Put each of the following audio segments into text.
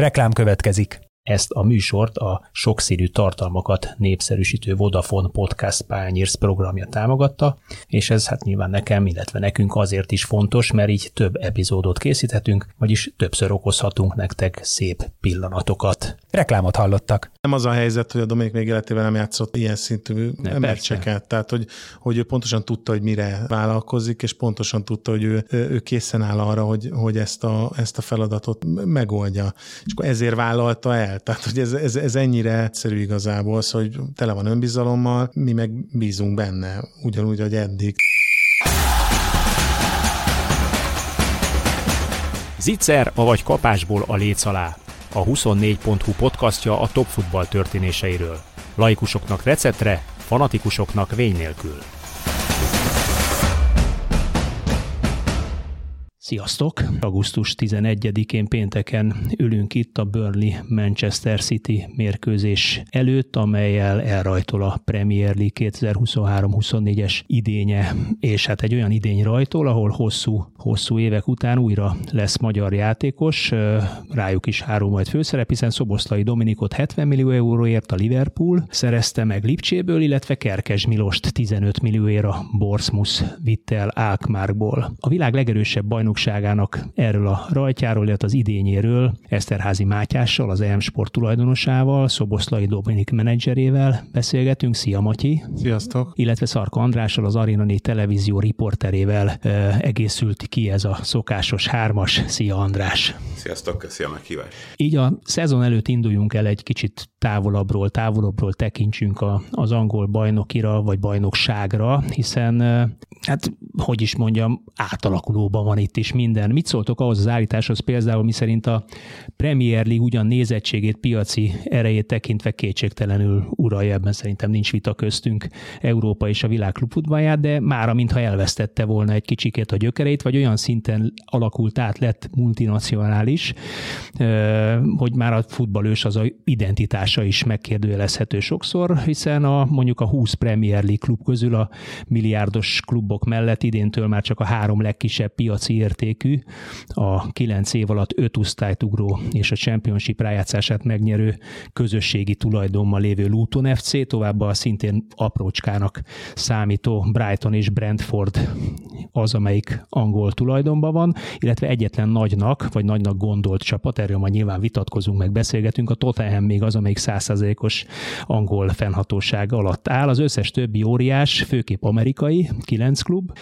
Reklám következik. Ezt a műsort a sokszínű tartalmakat népszerűsítő Vodafone Podcast Pányérsz programja támogatta, és ez hát nyilván nekem, illetve nekünk azért is fontos, mert így több epizódot készíthetünk, vagyis többször okozhatunk nektek szép pillanatokat. Reklámot hallottak. Nem az a helyzet, hogy a Dominik még életével nem játszott ilyen szintű meccseket, tehát hogy, hogy ő pontosan tudta, hogy mire vállalkozik, és pontosan tudta, hogy ő, ő készen áll arra, hogy, hogy ezt, a, ezt a feladatot megoldja. És akkor ezért vállalta el. Tehát, hogy ez, ez, ez ennyire egyszerű igazából, szóval, hogy tele van önbizalommal, mi meg bízunk benne, ugyanúgy, hogy eddig. Zicser, vagy kapásból a léc alá. A 24.hu podcastja a top futball történéseiről. Laikusoknak receptre, fanatikusoknak vény nélkül. Sziasztok! Augusztus 11-én pénteken ülünk itt a Burnley-Manchester City mérkőzés előtt, amelyel elrajtol a Premier League 2023-24-es idénye, és hát egy olyan idény rajtol, ahol hosszú, hosszú évek után újra lesz magyar játékos, rájuk is három majd főszerep, hiszen Szoboszlai Dominikot 70 millió euróért a Liverpool szerezte meg Lipcséből, illetve Kerkes Milost 15 millióért a Borsmus vitte el Alkmaarból. A világ legerősebb bajnok bajnokságának erről a rajtjáról, illetve az idényéről Eszterházi Mátyással, az EM Sport tulajdonosával, Szoboszlai Dominik menedzserével beszélgetünk. Szia Matyi! Sziasztok! Illetve Szarka Andrással, az Arena 4 televízió riporterével e, egészült ki ez a szokásos hármas. Szia András! Sziasztok, köszi a meghívást! Így a szezon előtt induljunk el egy kicsit távolabbról, távolabbról tekintsünk a, az angol bajnokira, vagy bajnokságra, hiszen hát, hogy is mondjam, átalakulóban van itt is minden. Mit szóltok ahhoz az állításhoz például, mi szerint a Premier League ugyan nézettségét, piaci erejét tekintve kétségtelenül uralja, ebben szerintem nincs vita köztünk Európa és a világ klubfutballját, de mára mintha elvesztette volna egy kicsikét a gyökereit, vagy olyan szinten alakult át, lett multinacionális, hogy már a futballős az a identitása is megkérdőjelezhető sokszor, hiszen a mondjuk a 20 Premier League klub közül a milliárdos klubok mellett idéntől már csak a három legkisebb piaci értékű, a kilenc év alatt öt osztályt ugró és a Championship rájátszását megnyerő közösségi tulajdonban lévő Luton FC, továbbá a szintén aprócskának számító Brighton és Brentford az, amelyik angol tulajdonban van, illetve egyetlen nagynak, vagy nagynak gondolt csapat, erről majd nyilván vitatkozunk, meg beszélgetünk, a Tottenham még az, amelyik százszázalékos angol fennhatóság alatt áll. Az összes többi óriás, főképp amerikai, kilenc klub,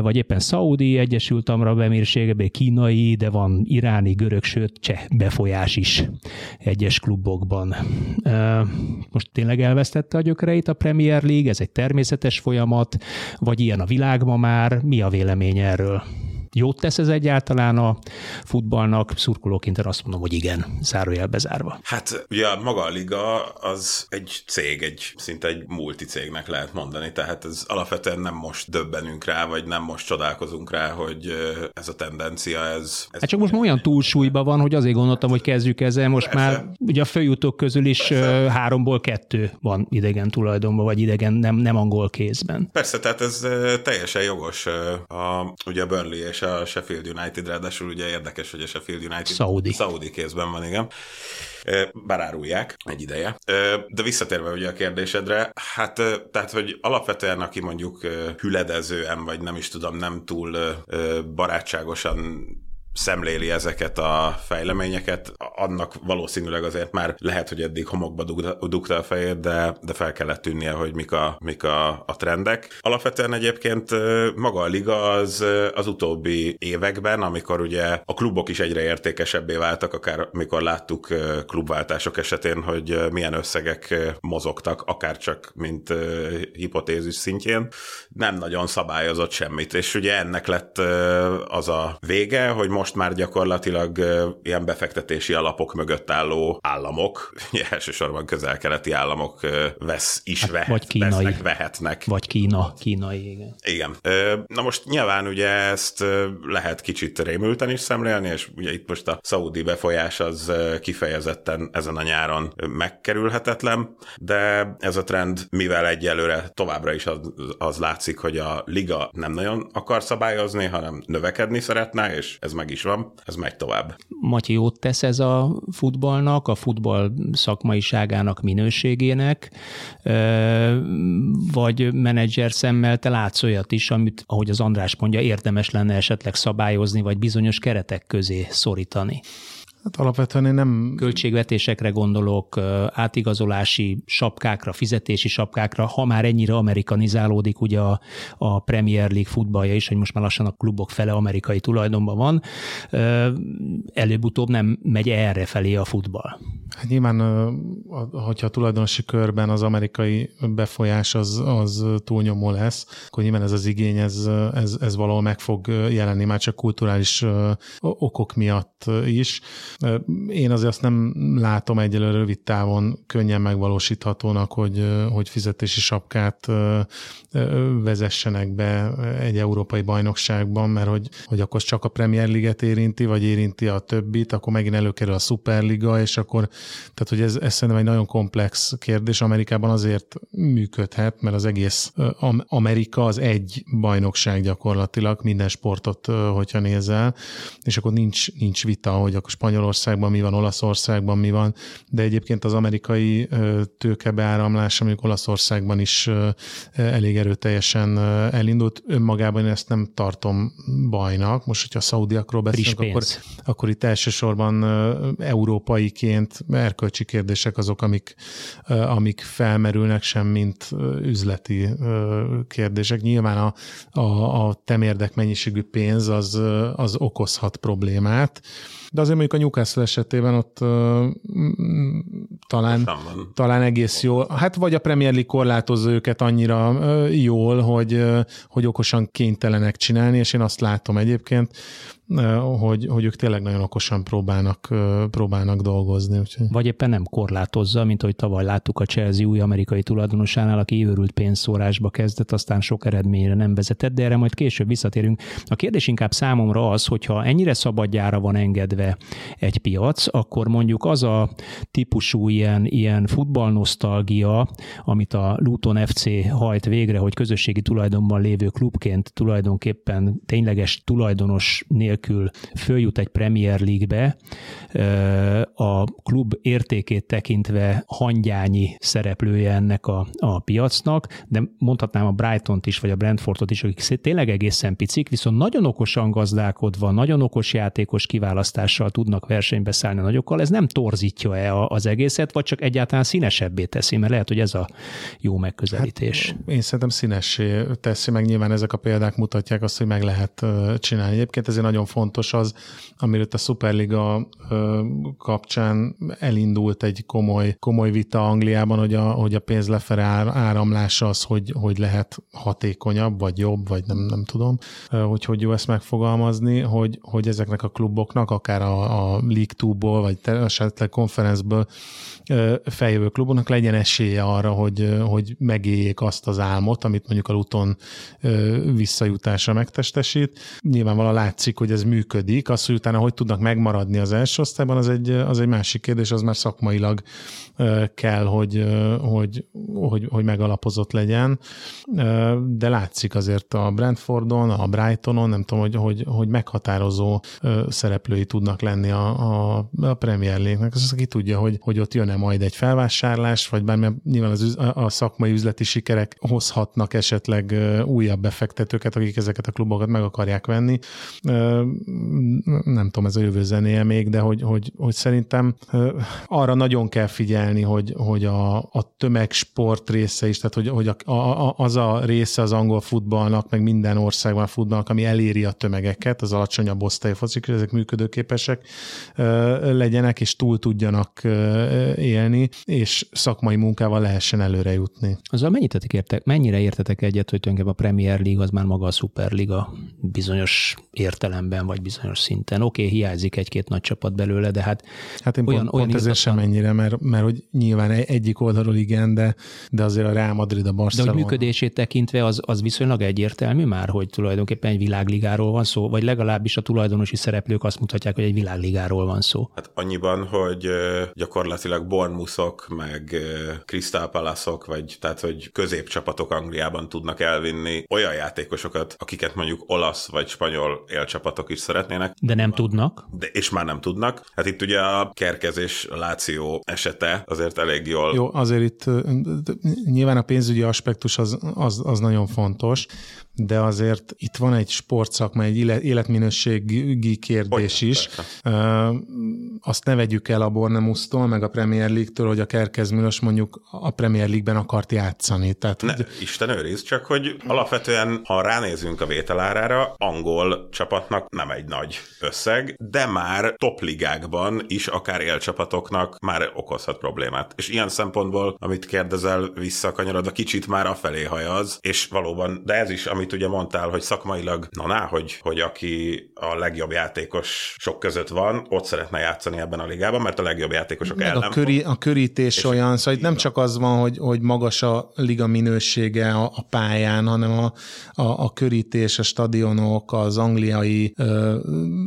vagy éppen Saudi, Egyesült Arab Emírségekben kínai, de van iráni, görög, sőt cseh befolyás is egyes klubokban. Most tényleg elvesztette a gyökereit a Premier League, ez egy természetes folyamat, vagy ilyen a világ ma már, mi a vélemény erről? Jót tesz ez egyáltalán a futballnak? Szurkolóként azt mondom, hogy igen, zárójel bezárva. Hát ugye maga a liga az egy cég, egy szinte egy multicégnek lehet mondani, tehát ez alapvetően nem most döbbenünk rá, vagy nem most csodálkozunk rá, hogy ez a tendencia, ez... ez hát csak most olyan túlsúlyban van, hogy azért gondoltam, hogy kezdjük ezzel, most Persze. már ugye a főjutók közül is Persze. háromból kettő van idegen tulajdonban, vagy idegen, nem, nem angol kézben. Persze, tehát ez teljesen jogos. A, ugye a Burnley és a Sheffield United, ráadásul ugye érdekes, hogy a Sheffield United Saudi, Saudi kézben van, igen. Bár árulják egy ideje. De visszatérve ugye a kérdésedre, hát tehát, hogy alapvetően aki mondjuk hüledezően, vagy nem is tudom, nem túl barátságosan szemléli ezeket a fejleményeket, annak valószínűleg azért már lehet, hogy eddig homokba dugta a fejét, de, de fel kellett tűnnie, hogy mik a, mik a, a trendek. Alapvetően egyébként maga a liga az, az utóbbi években, amikor ugye a klubok is egyre értékesebbé váltak, akár amikor láttuk klubváltások esetén, hogy milyen összegek mozogtak, akár csak mint hipotézis szintjén, nem nagyon szabályozott semmit, és ugye ennek lett az a vége, hogy most most már gyakorlatilag ilyen befektetési alapok mögött álló államok, elsősorban közel-keleti államok vesz is hát, vehet, vagy kínai, vesznek, vehetnek. Vagy Kína, kínai, igen. Igen. Na most nyilván ugye ezt lehet kicsit rémülten is szemlélni, és ugye itt most a szaudi befolyás az kifejezetten ezen a nyáron megkerülhetetlen, de ez a trend, mivel egyelőre továbbra is az, az látszik, hogy a liga nem nagyon akar szabályozni, hanem növekedni szeretne, és ez meg is van, ez megy tovább. Matyi, jót tesz ez a futballnak, a futball szakmaiságának minőségének, vagy menedzser szemmel te látsz olyat is, amit, ahogy az András mondja, érdemes lenne esetleg szabályozni, vagy bizonyos keretek közé szorítani? Hát alapvetően én nem... Költségvetésekre gondolok, átigazolási sapkákra, fizetési sapkákra, ha már ennyire amerikanizálódik ugye a, a Premier League futballja is, hogy most már lassan a klubok fele amerikai tulajdonban van, előbb-utóbb nem megy erre felé a futball. Hát nyilván, hogyha a tulajdonosi körben az amerikai befolyás az, az túlnyomó lesz, akkor nyilván ez az igény, ez, ez, ez valahol meg fog jelenni, már csak kulturális okok miatt is. Én azért azt nem látom egyelőre rövid távon könnyen megvalósíthatónak, hogy, hogy fizetési sapkát vezessenek be egy európai bajnokságban, mert hogy, hogy akkor csak a Premier Liget érinti, vagy érinti a többit, akkor megint előkerül a Superliga, és akkor, tehát hogy ez, ez szerintem egy nagyon komplex kérdés. Amerikában azért működhet, mert az egész Amerika az egy bajnokság gyakorlatilag, minden sportot, hogyha nézel, és akkor nincs, nincs vita, hogy akkor Spanyolországban mi van, Olaszországban mi van, de egyébként az amerikai tőkebeáramlás, amik Olaszországban is elég erőteljesen elindult. Önmagában én ezt nem tartom bajnak. Most, hogyha a szaudiakról beszélünk, akkor, akkor itt elsősorban európaiként erkölcsi kérdések azok, amik, amik felmerülnek, sem mint üzleti kérdések. Nyilván a, a, a temérdek mennyiségű pénz az, az okozhat problémát, de azért mondjuk a Newcastle esetében ott uh, talán, talán egész jól, hát vagy a Premier League korlátozza őket annyira uh, jól, hogy, uh, hogy okosan kénytelenek csinálni, és én azt látom egyébként, hogy, hogy ők tényleg nagyon okosan próbálnak, próbálnak dolgozni. Úgyhogy. Vagy éppen nem korlátozza, mint ahogy tavaly láttuk a Chelsea új amerikai tulajdonosánál, aki őrült pénzszórásba kezdett, aztán sok eredményre nem vezetett, de erre majd később visszatérünk. A kérdés inkább számomra az, hogyha ennyire szabadjára van engedve egy piac, akkor mondjuk az a típusú ilyen, ilyen futballnosztalgia, amit a Luton FC hajt végre, hogy közösségi tulajdonban lévő klubként tulajdonképpen tényleges tulajdonos nélkül nélkül följut egy Premier League-be, a klub értékét tekintve hangyányi szereplője ennek a, a piacnak, de mondhatnám a Brighton-t is, vagy a Brentfordot is, akik tényleg egészen picik, viszont nagyon okosan gazdálkodva, nagyon okos játékos kiválasztással tudnak versenybe szállni nagyokkal, ez nem torzítja-e az egészet, vagy csak egyáltalán színesebbé teszi, mert lehet, hogy ez a jó megközelítés. Hát, én szerintem színessé teszi, meg nyilván ezek a példák mutatják azt, hogy meg lehet csinálni. Egyébként ezért nagyon nagyon fontos az, amiről a Superliga kapcsán elindult egy komoly, komoly vita Angliában, hogy a, hogy a pénz lefele áramlása az, hogy, hogy lehet hatékonyabb, vagy jobb, vagy nem, nem tudom, hogy hogy jó ezt megfogalmazni, hogy, hogy ezeknek a kluboknak, akár a, a League 2-ból, vagy esetleg konferencből feljövő kluboknak legyen esélye arra, hogy, hogy megéljék azt az álmot, amit mondjuk a Luton visszajutása megtestesít. Nyilvánvalóan látszik, hogy ez működik, az, hogy utána hogy tudnak megmaradni az első osztályban, az egy, az egy másik kérdés, az már szakmailag kell, hogy, hogy, hogy, hogy megalapozott legyen, de látszik azért a Brentfordon, a Brightonon, nem tudom, hogy, hogy, hogy meghatározó szereplői tudnak lenni a, a, a Premier League-nek. Az, aki tudja, hogy, hogy ott jön-e majd egy felvásárlás, vagy bár nyilván az, a szakmai üzleti sikerek hozhatnak esetleg újabb befektetőket, akik ezeket a klubokat meg akarják venni nem tudom, ez a jövő zenéje még, de hogy, hogy, hogy szerintem arra nagyon kell figyelni, hogy, hogy a, a tömegsport része is, tehát hogy, hogy a, a, az a része az angol futballnak, meg minden országban a futballnak, ami eléri a tömegeket, az alacsonyabb osztályfocik, ezek működőképesek legyenek, és túl tudjanak élni, és szakmai munkával lehessen előre jutni. Azzal mennyit értek, mennyire értetek egyet, hogy tulajdonképpen a Premier League az már maga a Superliga bizonyos értelemben, vagy bizonyos szinten. Oké, okay, hiányzik egy-két nagy csapat belőle, de hát, hát én olyan olyan, olyan pont ezért sem ennyire, mert, mert hogy nyilván egyik oldalról igen, de, de azért a Real Madrid, a Barcelona. De hogy működését tekintve az, az viszonylag egyértelmű már, hogy tulajdonképpen egy világligáról van szó, vagy legalábbis a tulajdonosi szereplők azt mutatják, hogy egy világligáról van szó. Hát annyiban, hogy gyakorlatilag Bournemouthok, meg Crystal Palace-ok, vagy tehát, hogy középcsapatok Angliában tudnak elvinni olyan játékosokat, akiket mondjuk olasz vagy spanyol élcsapatok is szeretnének. De nem tudnak. De, és már nem tudnak. Hát itt ugye a kerkezés Láció esete azért elég jól. Jó, azért itt nyilván a pénzügyi aspektus az, az, az nagyon fontos, de azért itt van egy sportszakma, egy életminőségi kérdés Olyan, is. Persze. Azt ne vegyük el a Bornemusztól, meg a Premier League-től, hogy a Kerkez Milos mondjuk a Premier League-ben akart játszani. Tehát, ne, hogy... Isten őriz, csak hogy alapvetően, ha ránézünk a vételárára, angol csapatnak nem egy nagy összeg, de már topligákban is akár élcsapatoknak már okozhat problémát. És ilyen szempontból, amit kérdezel visszakanyarodva, kicsit már afelé hajaz, és valóban, de ez is, amit ugye mondtál, hogy szakmailag, na ná, hogy, hogy aki a legjobb játékos sok között van, ott szeretne játszani ebben a ligában, mert a legjobb játékosok Meg ellen. A, köri, a körítés olyan, szóval nem csak az van, hogy, hogy magas a liga minősége a, a pályán, hanem a, a, a körítés, a stadionok, az angliai ö,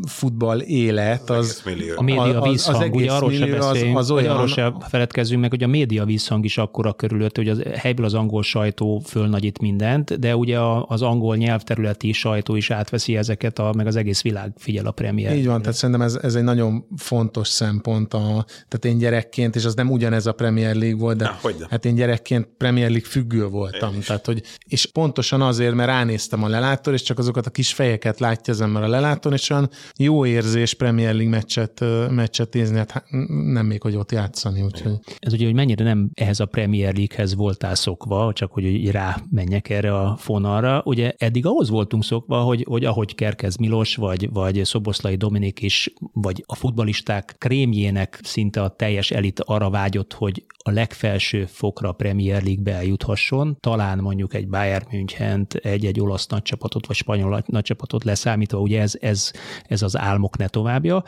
futball élet, az, az a média vízhang, az, az ugye arról millió, az, az olyan... Arról se feledkezzünk meg, hogy a média vízhang is akkora körülött, hogy az helyből az angol sajtó fölnagyít mindent, de ugye az angol nyelvterületi sajtó is átveszi ezeket, a, meg az egész világ figyel a premier. Így van, tehát szerintem ez, ez egy nagyon fontos szempont. A, tehát én gyerekként, és az nem ugyanez a Premier League volt, de Na, hát én gyerekként Premier League függő voltam. Tehát, hogy, és pontosan azért, mert ránéztem a lelátor, és csak azokat a kis fejeket látja az ember a lelátón, és olyan jó érzés Premier League meccset, meccset nézni, hát nem még, hogy ott játszani. Úgyhogy. Ez ugye, hogy mennyire nem ehhez a Premier League-hez voltál szokva, csak hogy rá menjek erre a fonalra. Ugye eddig ahhoz voltunk szokva, hogy, hogy ahogy Kerkez Milos, vagy, vagy Szoboszlai Dominik is, vagy a futbalisták krémjének szinte a teljes elit arra vágyott, hogy a legfelső fokra a Premier League-be eljuthasson, talán mondjuk egy Bayern München, egy-egy olasz nagycsapatot, vagy spanyol nagycsapatot leszámítva, ugye ez, ez, ez az álmok ne továbbja.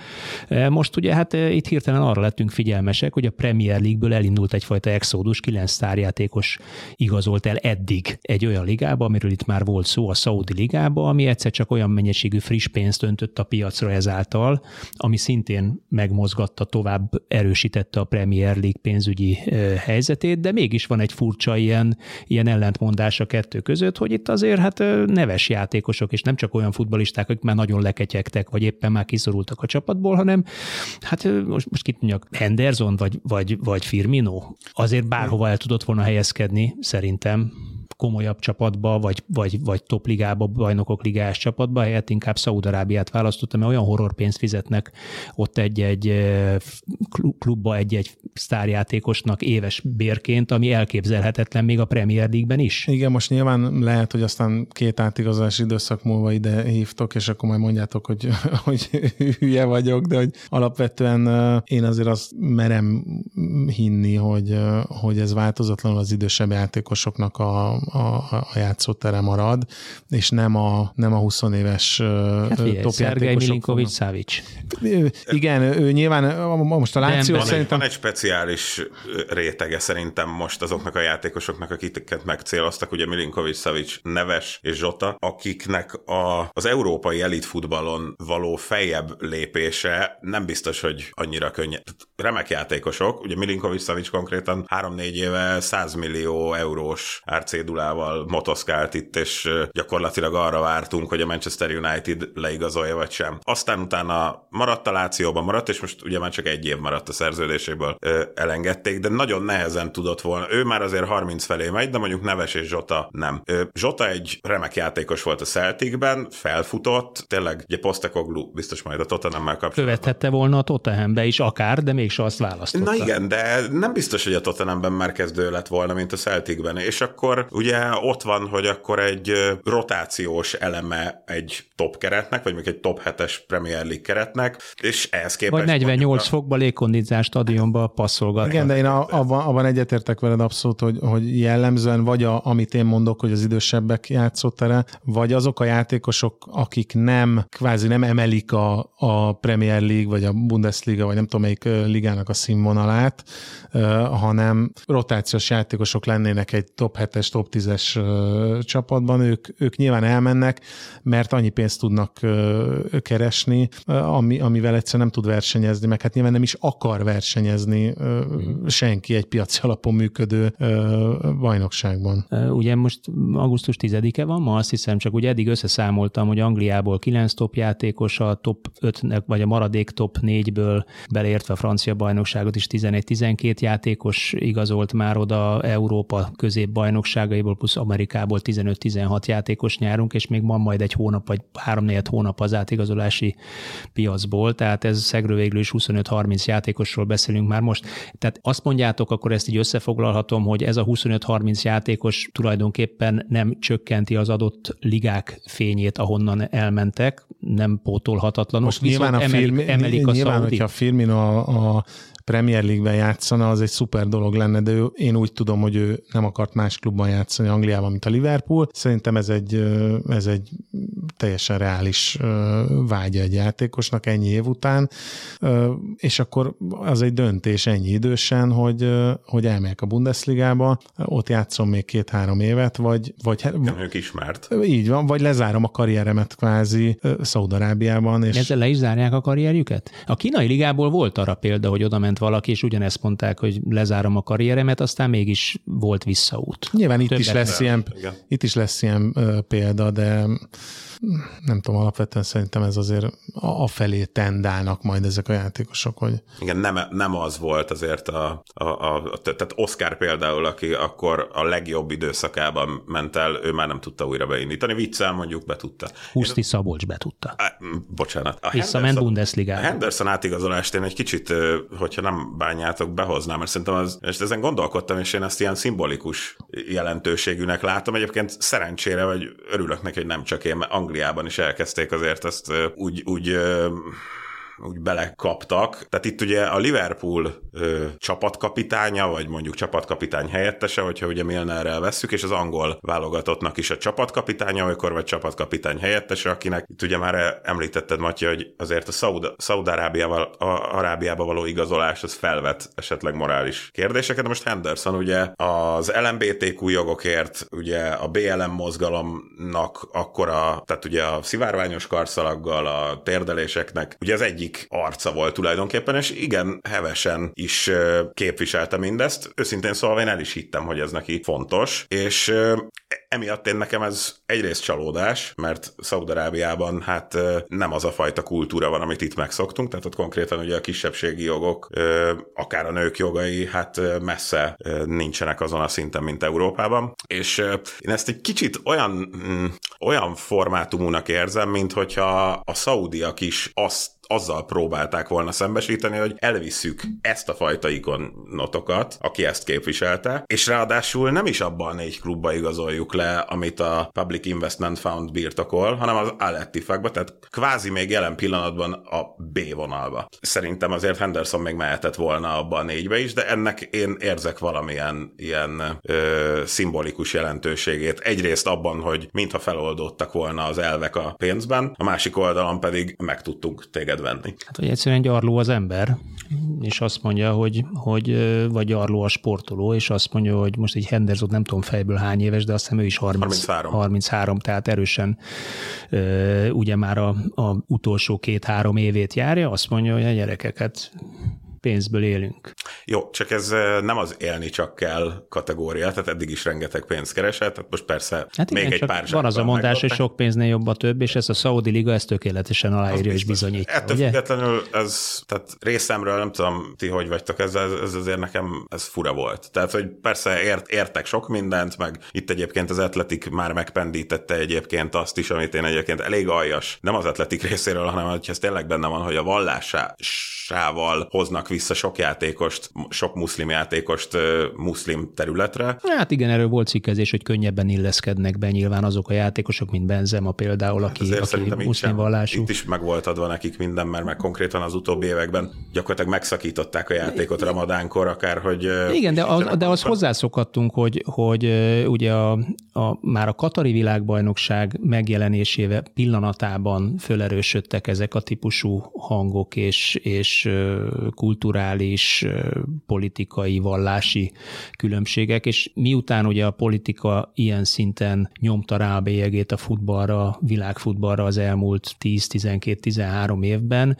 E, most ugye hát e, itt hirtelen arra lettünk figyelmesek, hogy a Premier League-ből elindult egyfajta exodus, kilenc sztárjátékos igazolt el eddig egy olyan ligába, amiről itt már volt szó, a Saudi ligába, ami egyszer csak olyan mennyiségű friss pénzt öntött a piacra ezáltal, ami szintén megmozgatta, tovább erősítette a Premier League pénzügyi helyzetét, de mégis van egy furcsa ilyen, ilyen ellentmondás a kettő között, hogy itt azért hát neves játékosok, és nem csak olyan futbalisták, akik már nagyon leketyegtek, vagy éppen már kiszorultak a csapatból, hanem hát most, most kit mondjak, Henderson vagy, vagy, vagy Firmino, azért bárhova el tudott volna helyezkedni, szerintem komolyabb csapatba, vagy, vagy, vagy topligába, bajnokok ligás csapatba, helyett inkább Szaudarábiát választottam, mert olyan horror pénzt fizetnek ott egy-egy klubba egy-egy sztárjátékosnak éves bérként, ami elképzelhetetlen még a Premier League-ben is. Igen, most nyilván lehet, hogy aztán két átigazolási időszak múlva ide hívtok, és akkor majd mondjátok, hogy, hogy hülye vagyok, de hogy alapvetően én azért azt merem hinni, hogy, hogy ez változatlanul az idősebb játékosoknak a, a, a játszótere marad, és nem a, nem a 20 éves hát top Szergej Milinkovics Szávics. Igen, ő nyilván most a Láció van szerintem... Egy, van egy speciális rétege szerintem most azoknak a játékosoknak, akiket megcéloztak, ugye Milinkovics Savic neves és Zsota, akiknek a, az európai elitfutballon való fejebb lépése nem biztos, hogy annyira könnyű. Remek játékosok, ugye Milinkovics Savic konkrétan 3-4 éve 100 millió eurós árcédul Guardiolával motoszkált itt, és gyakorlatilag arra vártunk, hogy a Manchester United leigazolja vagy sem. Aztán utána maradt a Lációban maradt, és most ugye már csak egy év maradt a szerződéséből elengedték, de nagyon nehezen tudott volna. Ő már azért 30 felé megy, de mondjuk Neves és Zsota nem. Zsota egy remek játékos volt a Celticben, felfutott, tényleg ugye Postekoglu biztos majd a Tottenhammel kapcsolatban. Követhette volna a Tottenhambe is akár, de mégse azt választotta. Na igen, de nem biztos, hogy a Tottenhamben már kezdő lett volna, mint a Celticben, és akkor ugye ugye ott van, hogy akkor egy rotációs eleme egy top keretnek, vagy még egy top 7-es Premier League keretnek, és ehhez képest... Vagy 48 mondjuk, fokba légkondizált stadionba passzolgatnak. Igen, de én a, abban, abban egyetértek veled abszolút, hogy, hogy jellemzően vagy a, amit én mondok, hogy az idősebbek játszótere, vagy azok a játékosok, akik nem, kvázi nem emelik a, a Premier League, vagy a Bundesliga, vagy nem tudom melyik ligának a színvonalát, hanem rotációs játékosok lennének egy top 7-es, top 10-es csapatban, ők, ők nyilván elmennek, mert annyi pénzt tudnak keresni, ami, amivel egyszer nem tud versenyezni, meg hát nyilván nem is akar versenyezni senki egy piaci alapon működő bajnokságban. Ugye most augusztus 10-e van ma, azt hiszem, csak ugye eddig összeszámoltam, hogy Angliából 9 top játékos, a top 5 vagy a maradék top 4-ből beleértve a francia bajnokságot is 11-12 játékos igazolt már oda Európa középbajnokságaiból, plusz Amerikából 15-16 játékos nyárunk, és még van majd egy hónap vagy 3-4 hónap az átigazolási piacból, tehát ez szegről végül is 25-30 játékosról beszélünk már most. Tehát azt mondjátok, akkor ezt így összefoglalhatom, hogy ez a 25-30 játékos tulajdonképpen nem csökkenti az adott ligák fényét, ahonnan elmentek, nem pótolhatatlanok. Most nyilván a, film, emelik, emelik a nyilván, hogyha a Firmino a, a Premier League-ben játszana, az egy szuper dolog lenne, de ő, én úgy tudom, hogy ő nem akart más klubban játszani Angliában, mint a Liverpool. Szerintem ez egy, ez egy teljesen reális vágya egy játékosnak ennyi év után, és akkor az egy döntés ennyi idősen, hogy, hogy elmegyek a Bundesligába, ott játszom még két-három évet, vagy... vagy nem ők ismert. Így van, vagy lezárom a karrieremet kvázi Szaudarábiában. És... Ezzel le is zárják a karrierjüket? A kínai ligából volt arra példa, hogy oda ment valaki, és ugyanezt mondták, hogy lezárom a karrieremet, aztán mégis volt visszaút. Nyilván itt is, lesz ilyen, itt is lesz ilyen példa, de nem tudom, alapvetően szerintem ez azért a felé tendálnak majd ezek a játékosok, hogy... Igen, nem, nem az volt azért a, a, a, tehát Oscar például, aki akkor a legjobb időszakában ment el, ő már nem tudta újra beindítani, viccel mondjuk be tudta. Huszti Szabolcs be tudta. A, bocsánat. A Visszament Bundesliga. A Henderson átigazolást én egy kicsit, hogyha nem bányátok, behoznám, mert szerintem az, és ezen gondolkodtam, és én ezt ilyen szimbolikus jelentőségűnek látom. Egyébként szerencsére, vagy örülök neki, hogy nem csak én, mert Angliában is elkezdték azért ezt úgy, úgy úgy belekaptak. Tehát itt ugye a Liverpool ö, csapatkapitánya, vagy mondjuk csapatkapitány helyettese, hogyha ugye Milnerrel vesszük, és az angol válogatottnak is a csapatkapitánya olykor, vagy csapatkapitány helyettese, akinek itt ugye már említetted, Matya, hogy azért a Szaud- Szaudarábiával, Arábiába való igazolás az felvet esetleg morális kérdéseket. De most Henderson ugye az LMBTQ jogokért, ugye a BLM mozgalomnak akkora, tehát ugye a szivárványos karszalaggal, a térdeléseknek, ugye az egyik egyik arca volt tulajdonképpen, és igen, hevesen is képviselte mindezt. Őszintén szóval én el is hittem, hogy ez neki fontos, és emiatt én nekem ez egyrészt csalódás, mert Szaudarábiában hát nem az a fajta kultúra van, amit itt megszoktunk, tehát ott konkrétan ugye a kisebbségi jogok, akár a nők jogai, hát messze nincsenek azon a szinten, mint Európában, és én ezt egy kicsit olyan, mm, olyan formátumúnak érzem, mint hogyha a szaudiak is azt azzal próbálták volna szembesíteni, hogy elvisszük ezt a fajta ikonotokat, aki ezt képviselte, és ráadásul nem is abban a négy klubba igazoljuk le, amit a Public Investment Fund birtokol, hanem az Alettifakba, tehát kvázi még jelen pillanatban a B vonalba. Szerintem azért Henderson még mehetett volna abba a négybe is, de ennek én érzek valamilyen ilyen ö, szimbolikus jelentőségét. Egyrészt abban, hogy mintha feloldottak volna az elvek a pénzben, a másik oldalon pedig meg tudtunk téged venni. Hát, hogy egyszerűen gyarló az ember, és azt mondja, hogy, hogy vagy gyarló a sportoló, és azt mondja, hogy most egy Henderson nem tudom fejből hány éves, de azt hiszem ő is 30, 33. 33 tehát erősen ugye már a, a utolsó két-három évét járja, azt mondja, hogy a gyerekeket pénzből élünk. Jó, csak ez nem az élni csak kell kategória, tehát eddig is rengeteg pénzt keresett, tehát most persze hát igen, még egy pár Van az a mondás, hogy sok pénznél jobb a több, és ez a Saudi Liga ezt tökéletesen aláírja és bizonyítja. Ettől ugye? függetlenül ez, tehát részemről nem tudom, ti hogy vagytok ezzel, ez azért nekem ez fura volt. Tehát, hogy persze ért, értek sok mindent, meg itt egyébként az atletik már megpendítette egyébként azt is, amit én egyébként elég aljas, nem az atletik részéről, hanem hogy ez tényleg benne van, hogy a vallásá sával hoznak vissza sok játékost sok muszlim játékost muszlim területre. Hát igen, erről volt cikkezés, hogy könnyebben illeszkednek be nyilván azok a játékosok, mint Benzema például, aki, hát aki muszlim vallású. Itt is meg volt adva nekik minden, mert meg konkrétan az utóbbi években gyakorlatilag megszakították a játékot Ramadánkor, akár hogy... Igen, de az, de az hozzászokhattunk, hogy, hogy ugye a, a, már a Katari világbajnokság megjelenésével pillanatában fölerősödtek ezek a típusú hangok és, és kulturális, politikai, vallási különbségek, és miután ugye a politika ilyen szinten nyomta rá a bélyegét a futballra, világfutballra az elmúlt 10-12-13 évben,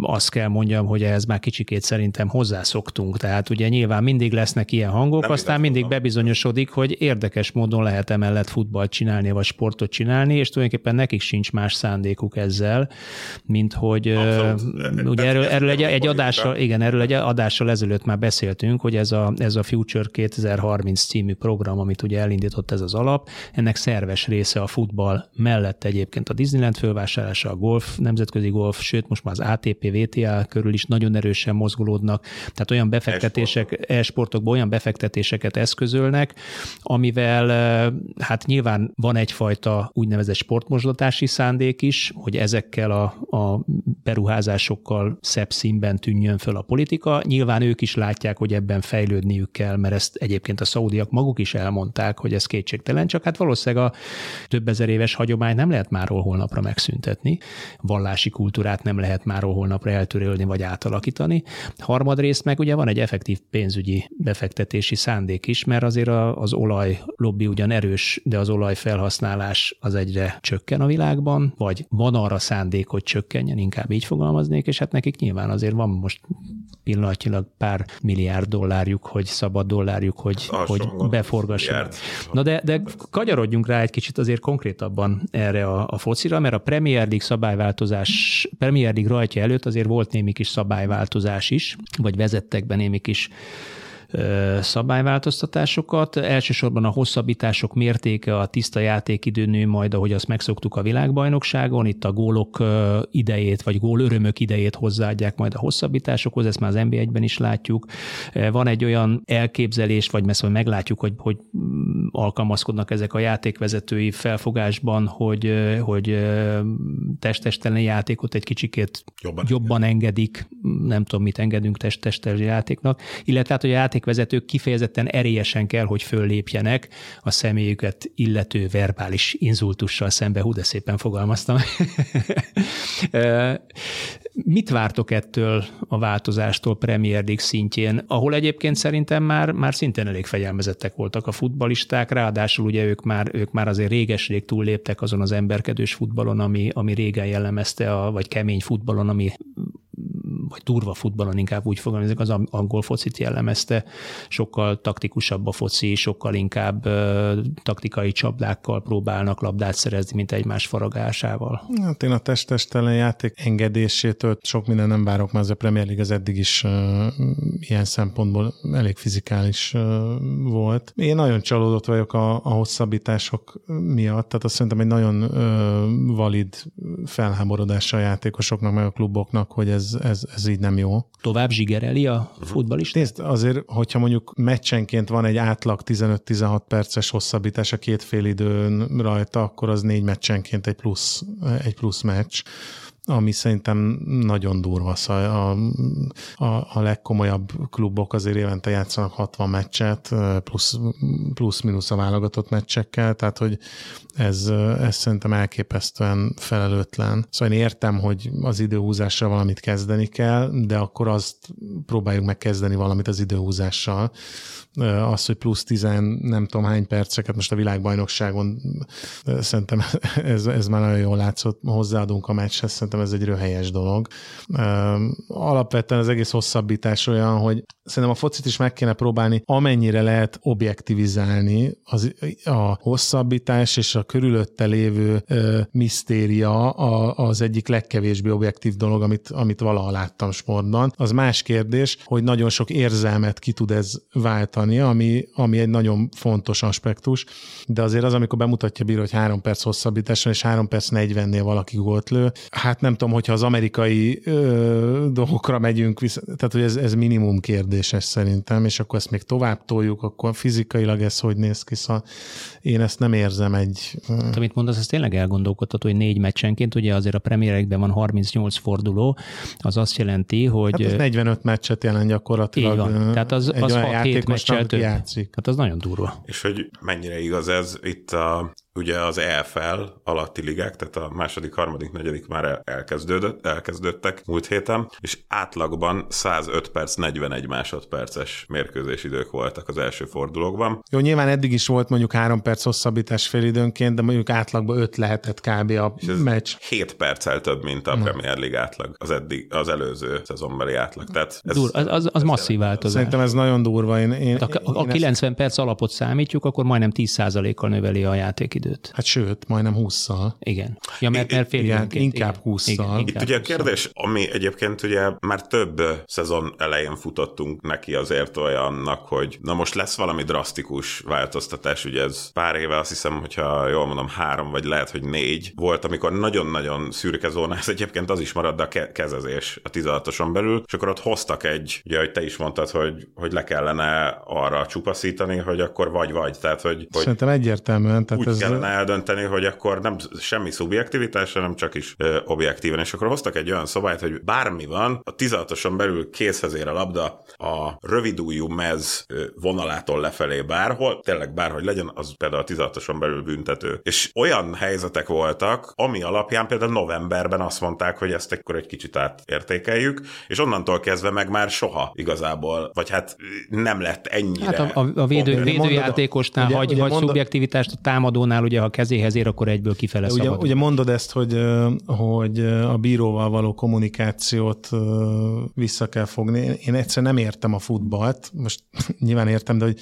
azt kell mondjam, hogy ehhez már kicsikét szerintem hozzászoktunk. Tehát ugye nyilván mindig lesznek ilyen hangok, Nem aztán mindig bebizonyosodik, hogy érdekes módon lehet emellett futballt csinálni, vagy sportot csinálni, és tulajdonképpen nekik sincs más szándékuk ezzel, mint hogy Abszolút. ugye erről, erről egy, egy adással, igen, erről egy adással ezelőtt már beszéltünk, hogy ez a, ez a Future 2030 című program, amit ugye elindított ez az alap, ennek szerves része a futball mellett egyébként a Disneyland fölvásárlása, a golf, nemzetközi golf, sőt most már az ATP, VTA körül is nagyon erősen mozgolódnak, tehát olyan befektetések, e-sportokban olyan befektetéseket eszközölnek, amivel hát nyilván van egyfajta úgynevezett sportmozgatási szándék is, hogy ezekkel a, a beruházásokkal szebb színben tűnjön föl a politika. Nyilván ők is látják, hogy ebben fejlődniük kell, mert ezt egyébként a szaudiak maguk is elmondták, hogy ez kétségtelen, csak hát valószínűleg a több ezer éves hagyomány nem lehet már holnapra megszüntetni, vallási kultúrát nem lehet már holnapra eltörölni vagy átalakítani. Harmadrészt meg ugye van egy effektív pénzügyi befektetési szándék is, mert azért az olaj lobby ugyan erős, de az olaj felhasználás az egyre csökken a világban, vagy van arra szándék, hogy csökkenjen, inkább így fogalmaznék, és hát nekik nyilván azért van most pillanatnyilag pár milliárd dollárjuk, hogy szabad dollárjuk, hogy, hogy beforgassanak. Na de, de kagyarodjunk rá egy kicsit azért konkrétabban erre a, a focira, mert a Premier League szabályváltozás, Premier League rajtja előtt azért volt némi kis szabályváltozás is, vagy vezettek be némi kis szabályváltoztatásokat. Elsősorban a hosszabbítások mértéke, a tiszta játékidő nő majd, ahogy azt megszoktuk a világbajnokságon, itt a gólok idejét, vagy gól örömök idejét hozzáadják majd a hosszabbításokhoz, ezt már az NB1-ben is látjuk. Van egy olyan elképzelés, vagy messze meglátjuk, hogy, hogy mm, alkalmazkodnak ezek a játékvezetői felfogásban, hogy, hogy testestelen játékot egy kicsikét jobban, jobban engedik, nem tudom, mit engedünk testestelen játéknak, illetve hát, hogy a játék játékvezetők kifejezetten erélyesen kell, hogy föllépjenek a személyüket illető verbális inzultussal szembe. Hú, de szépen fogalmaztam. Mit vártok ettől a változástól Premier League szintjén, ahol egyébként szerintem már, már szintén elég fegyelmezettek voltak a futbalisták, ráadásul ugye ők már, ők már azért réges-rég túlléptek azon az emberkedős futballon, ami, ami régen jellemezte, a, vagy kemény futballon, ami vagy durva futballon inkább úgy fogalmazok, az angol focit jellemezte, sokkal taktikusabb a foci, sokkal inkább uh, taktikai csapdákkal próbálnak labdát szerezni, mint egymás faragásával. Hát én a testestelen játék engedésétől sok minden nem várok, mert az a Premier League az eddig is uh, ilyen szempontból elég fizikális uh, volt. Én nagyon csalódott vagyok a, a hosszabbítások miatt, tehát azt szerintem egy nagyon uh, valid felháborodása a játékosoknak, meg a kluboknak, hogy ez, ez, ez így nem jó. Tovább zsigereli a futbalista? Nézd, azért, hogyha mondjuk meccsenként van egy átlag 15-16 perces hosszabbítás a két fél időn rajta, akkor az négy meccsenként egy plusz, egy plusz meccs ami szerintem nagyon durva. Szóval a, a, a legkomolyabb klubok azért évente játszanak 60 meccset, plusz, plusz-minusz a válogatott meccsekkel, tehát hogy ez, ez szerintem elképesztően felelőtlen. Szóval én értem, hogy az időhúzással valamit kezdeni kell, de akkor azt próbáljuk meg kezdeni valamit az időhúzással. Az, hogy plusz 10 nem tudom hány perceket most a világbajnokságon szerintem ez, ez már nagyon jól látszott, hozzáadunk a meccshez, szerintem ez egy röhelyes dolog. Alapvetően az egész hosszabbítás olyan, hogy szerintem a focit is meg kéne próbálni, amennyire lehet objektivizálni az, a hosszabbítás és a körülötte lévő ö, misztéria a, az egyik legkevésbé objektív dolog, amit, amit valaha láttam sportban. Az más kérdés, hogy nagyon sok érzelmet ki tud ez váltani, ami, ami egy nagyon fontos aspektus, de azért az, amikor bemutatja bíró, hogy három perc hosszabbításon és három perc 40-nél valaki gólt lő, hát nem tudom, hogyha az amerikai ö, dolgokra megyünk vissza, tehát hogy ez, ez minimum kérdéses szerintem, és akkor ezt még tovább toljuk, akkor fizikailag ez hogy néz ki, szóval én ezt nem érzem egy... Hát, amit mondasz, ez tényleg elgondolkodható, hogy négy meccsenként, ugye azért a premierekben van 38 forduló, az azt jelenti, hogy... Hát ez 45 meccset jelent gyakorlatilag. Így van. Tehát az, az 6-7 meccsel több. Játszik. Hát az nagyon durva. És hogy mennyire igaz ez itt a ugye az EFL alatti ligák, tehát a második, harmadik, negyedik már elkezdődött, elkezdődtek múlt héten, és átlagban 105 perc, 41 másodperces mérkőzés idők voltak az első fordulókban. Jó, nyilván eddig is volt mondjuk 3 perc hosszabbítás félidőnként, de mondjuk átlagban 5 lehetett kb. a meccs. 7 perccel több, mint a Premier League átlag, az, eddig, az előző szezonbeli átlag. Tehát ez, Dur, az, az, az masszív változás. Szerintem ez nagyon durva. Én, én, a, a, a 90 ezt... perc alapot számítjuk, akkor majdnem 10%-kal növeli a játékidőt időt. Hát sőt, majdnem 20-szal. Igen. Ja, mert, mert fél igen, inkább 20-szal. Igen, Itt ugye a kérdés, ami egyébként ugye már több szezon elején futottunk neki azért olyannak, hogy na most lesz valami drasztikus változtatás, ugye ez pár éve azt hiszem, hogyha jól mondom, három vagy lehet, hogy négy volt, amikor nagyon-nagyon szürke zóna, ez egyébként az is marad, a kezezés a 16-oson belül, és akkor ott hoztak egy, ugye, hogy te is mondtad, hogy, hogy le kellene arra csupaszítani, hogy akkor vagy-vagy, tehát hogy... hogy Szerintem egyértelműen, tehát ez kellene eldönteni, hogy akkor nem semmi szubjektivitás, hanem csak is ö, objektíven. És akkor hoztak egy olyan szabályt, hogy bármi van, a 16-oson belül készhez ér a labda a rövidújú mez vonalától lefelé bárhol, tényleg bárhogy legyen, az például a 16-oson belül büntető. És olyan helyzetek voltak, ami alapján például novemberben azt mondták, hogy ezt akkor egy kicsit átértékeljük, és onnantól kezdve meg már soha igazából, vagy hát nem lett ennyire. Hát a, a, a védő, védőjátékosnál hagy, ugye hagy mondod, szubjektivitást, a támadónál ugye, ha kezéhez ér, akkor egyből kifele ugye, szabad. Ugye mondod ezt, hogy, hogy a bíróval való kommunikációt vissza kell fogni. Én egyszer nem értem a futballt, most nyilván értem, de hogy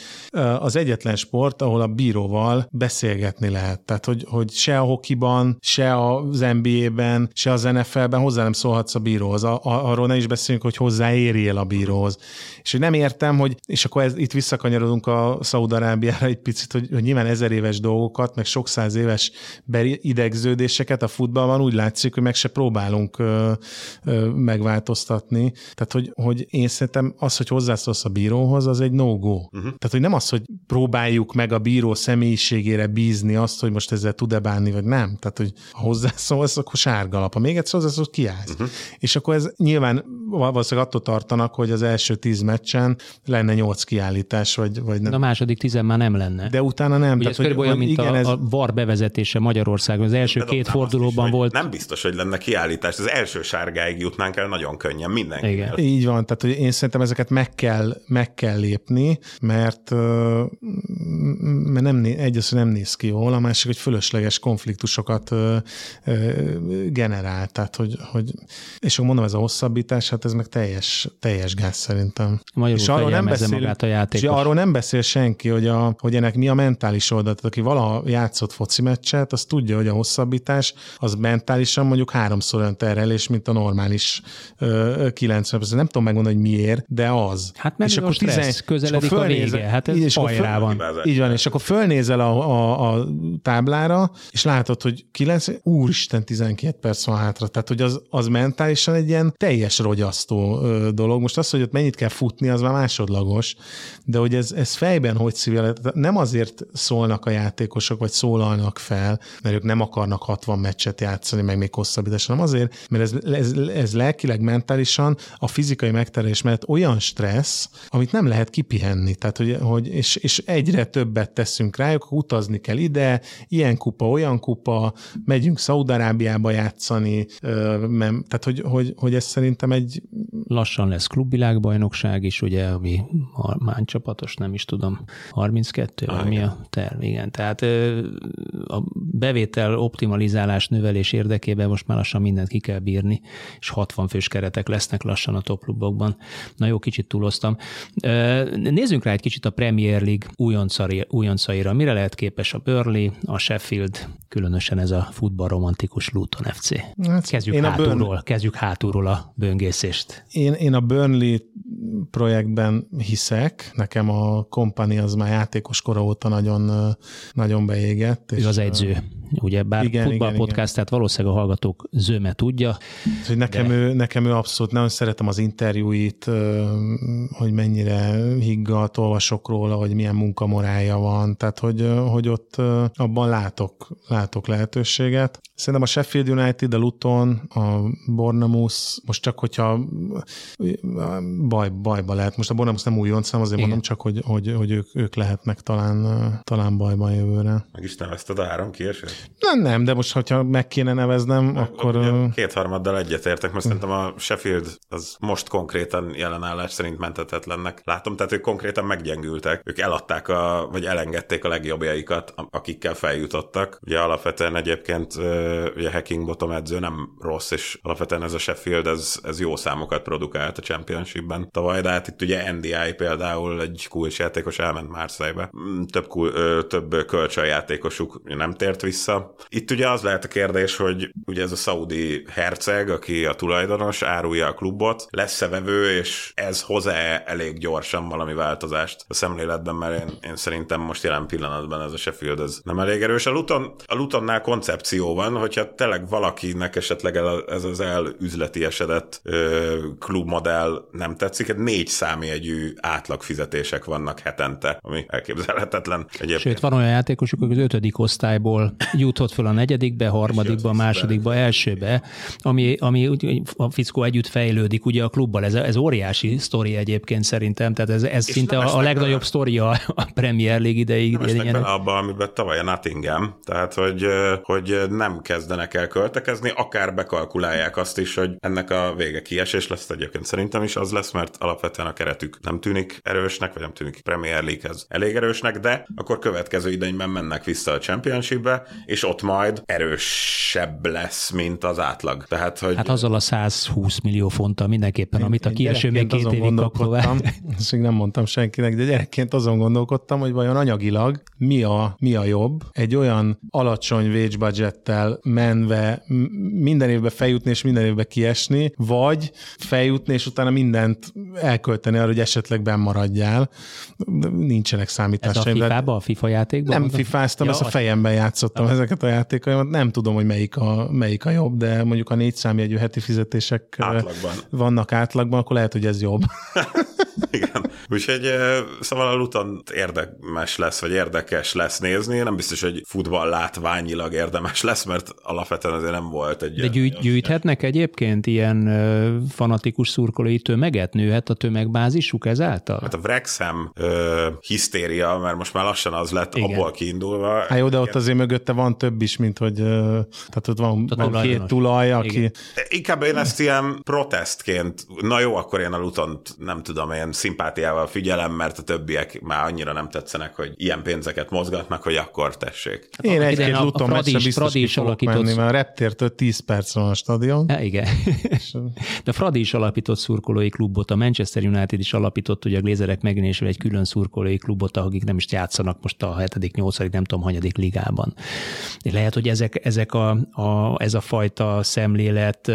az egyetlen sport, ahol a bíróval beszélgetni lehet. Tehát, hogy, hogy se a hokiban, se az NBA-ben, se az NFL-ben hozzá nem szólhatsz a bíróhoz. A, arról ne is beszéljünk, hogy hozzáérjél a bíróhoz. És hogy nem értem, hogy, és akkor ez, itt visszakanyarodunk a Szaudarábiára egy picit, hogy, hogy nyilván ezer éves dolgokat, meg sok száz éves idegződéseket a futballban úgy látszik, hogy meg se próbálunk ö, ö, megváltoztatni. Tehát, hogy, hogy én szerintem az, hogy hozzászólsz a bíróhoz, az egy no-go. Uh-huh. Tehát, hogy nem az, hogy próbáljuk meg a bíró személyiségére bízni azt, hogy most ezzel tud-e bánni, vagy nem. Tehát, hogy ha hozzászólsz, akkor sárgalap. Ha még egyszer hozzászólsz, kiállsz. Uh-huh. És akkor ez nyilván valószínűleg attól tartanak, hogy az első tíz meccsen lenne nyolc kiállítás, vagy, vagy nem. De a második tizen már nem lenne. De utána nem. Ugye Tehát, ez hogy, olyan, mint igen, a, ez... a VAR bevezetése Magyarországon. Az első De két fordulóban is, volt. Nem biztos, hogy lenne kiállítás. Az első sárgáig jutnánk el nagyon könnyen mindenki. Igen. Így van, tehát hogy én szerintem ezeket meg kell, meg kell lépni, mert, mert nem, egyrészt nem néz ki jól, a másik, hogy fölösleges konfliktusokat generál. Tehát, hogy, hogy és akkor mondom, ez a hosszabbítás, hát ez meg teljes, teljes gáz szerintem. Magyarul és arról nem beszél, magát a játékos. És arról nem beszél senki, hogy, a, hogy ennek mi a mentális oldal. Tehát aki valaha játszott foci meccset, az tudja, hogy a hosszabbítás az mentálisan mondjuk háromszor olyan terhelés, mint a normális ö, 90 Nem tudom megmondani, hogy miért, de az. Hát mert és akkor stressz, tizen, közeledik és akkor a vége, hát ez és föl, van. Így van, és akkor fölnézel a, a, a táblára, és látod, hogy 9, úristen, 12 perc van hátra. Tehát, hogy az, az mentálisan egy ilyen teljes rogyasztó dolog. Most az, hogy ott mennyit kell futni, az már másodlagos, de hogy ez, ez fejben hogy szívja, nem azért szólnak a játékosok, vagy szólalnak fel, mert ők nem akarnak 60 meccset játszani, meg még hosszabbítás, hanem azért, mert ez, ez, ez lelkileg, mentálisan a fizikai megterelés mellett olyan stressz, amit nem lehet kipihenni. Tehát, hogy, hogy és, és egyre többet teszünk rájuk, utazni kell ide, ilyen kupa, olyan kupa, megyünk Szaudarábiába játszani, tehát, hogy, hogy, hogy ez szerintem egy... Lassan lesz klubvilágbajnokság is, ugye, ami hány csapatos, nem is tudom, 32, Aha, mi a terv, igen. Tehát a bevétel optimalizálás növelés érdekében most már lassan mindent ki kell bírni, és 60 fős keretek lesznek lassan a toplubokban. Na jó, kicsit túloztam. Nézzünk rá egy kicsit a Premier League újoncaira. Mire lehet képes a Burnley, a Sheffield, különösen ez a futballromantikus Luton FC? Hát, kezdjük én hátulról, Burn... kezdjük hátulról a böngészést. Én, én a Burnley projektben hiszek, nekem a kompani az már játékos kora óta nagyon, nagyon beégett. Ő és az edző, ugye, bár igen, futball podcast, igen. tehát valószínűleg a hallgatók zöme tudja. Hogy nekem, de... ő, nekem ő abszolút, nagyon szeretem az interjúit, hogy mennyire higgadt, olvasok róla, hogy milyen munkamorálja van, tehát hogy, hogy ott abban látok, látok lehetőséget. Szerintem a Sheffield United, a Luton, a Bournemouth, most csak hogyha baj, bajba lehet. Most a Bournemouth nem újonc, nem azért Igen. mondom csak, hogy, hogy, hogy ők, ők lehetnek talán, talán bajban jövőre. Meg is nevezted a három kiesőt? Nem, nem, de most, hogyha meg kéne neveznem, meg, akkor... Kétharmaddal egyetértek, mert szerintem a Sheffield az most konkrétan jelenállás szerint mentetetlennek látom, tehát ők konkrétan meggyengültek. Ők eladták, a, vagy elengedték a legjobbjaikat, akikkel feljutottak. Ugye alapvetően egyébként ugye Hacking Bottom edző nem rossz, és alapvetően ez a Sheffield, ez, ez jó számokat produkált a Championshipben tavaly, de hát itt ugye NDI például egy kulcsjátékos elment Marseille-be. Mm, több, több kölcsönjátékosuk nem tért vissza. Itt ugye az lehet a kérdés, hogy ugye ez a szaudi herceg, aki a tulajdonos, árulja a klubot, lesz-e vevő, és ez hoz-e elég gyorsan valami változást a szemléletben, mert én, én szerintem most jelen pillanatban ez a Sheffield ez nem elég erős. A Luton, a Lutonnál koncepció van, hogyha tényleg valakinek esetleg ez az elüzleti esedett ö, klubmodell nem tetszik, hát négy számjegyű átlagfizetések vannak hetente, ami elképzelhetetlen. Egyébként. Sőt, van olyan játékosuk, hogy az ötödik osztályból jutott föl a negyedikbe, harmadikba, a másodikba, elsőbe, ami, ami a fickó együtt fejlődik ugye a klubbal. Ez, ez óriási sztori egyébként szerintem, tehát ez, ez szinte a, a legnagyobb bele. sztoria a Premier League ideig. Nem abban, amiben tavaly a Nottingham, tehát hogy, hogy nem kezdenek el költekezni, akár bekalkulálják azt is, hogy ennek a vége kiesés lesz egyébként szerintem is az lesz, mert alapvetően a keretük nem tűnik erősnek, vagy nem tűnik Premier League-hez elég erősnek, de akkor következő idényben mennek vissza a Championshipbe, és ott majd erősebb lesz, mint az átlag. Tehát, hogy... Hát azzal a 120 millió fonttal mindenképpen, én, amit a kieső még két évig kap Ezt még nem mondtam senkinek, de gyerekként azon gondolkodtam, hogy vajon anyagilag mi a, mi a jobb egy olyan alacsony wage budgettel menve minden évben feljutni és minden évben kiesni, vagy feljutni és utána mindent elkölteni arra, hogy esetleg benn maradjál. Nincsenek számításaim. Ez a FIFA-ba, a FIFA játékban? Nem fifáztam, ezt a fejemben játszottam. Ezeket a játékaimat. Nem tudom, hogy melyik a, melyik a jobb, de mondjuk a négy számjegyű heti fizetések átlagban. vannak átlagban, akkor lehet, hogy ez jobb. Igen. Úgyhogy szóval a Luton érdemes lesz, vagy érdekes lesz nézni. Nem biztos, hogy futball látványilag érdemes lesz, mert alapvetően azért nem volt egy... De gyűjt, gyűjthetnek egyébként ilyen fanatikus szurkolói tömeget? Nőhet a tömegbázisuk ezáltal? Hát a Wrexham ö, hisztéria, mert most már lassan az lett Igen. abból kiindulva. Hát jó, de ott azért mögötte van több is, mint hogy tehát ott van, van két tulaj, aki... Igen. Inkább én ezt ilyen protestként, na jó, akkor én a Lutont nem tudom, én szimpátiával figyelem, mert a többiek már annyira nem tetszenek, hogy ilyen pénzeket mozgatnak, hogy akkor tessék. Hát én egy-két Luton meccse biztos ki fogok menni, mert a reptértől 10 perc van a stadion. Ja, igen. De Fradi is alapított szurkolói klubot, a Manchester United is alapított, ugye a Glézerek megnézve egy külön szurkolói klubot, akik nem is játszanak most a 7., 8., nem tudom, hanyadik ligában. Lehet, hogy ezek, ezek a, a, ez a fajta szemlélet,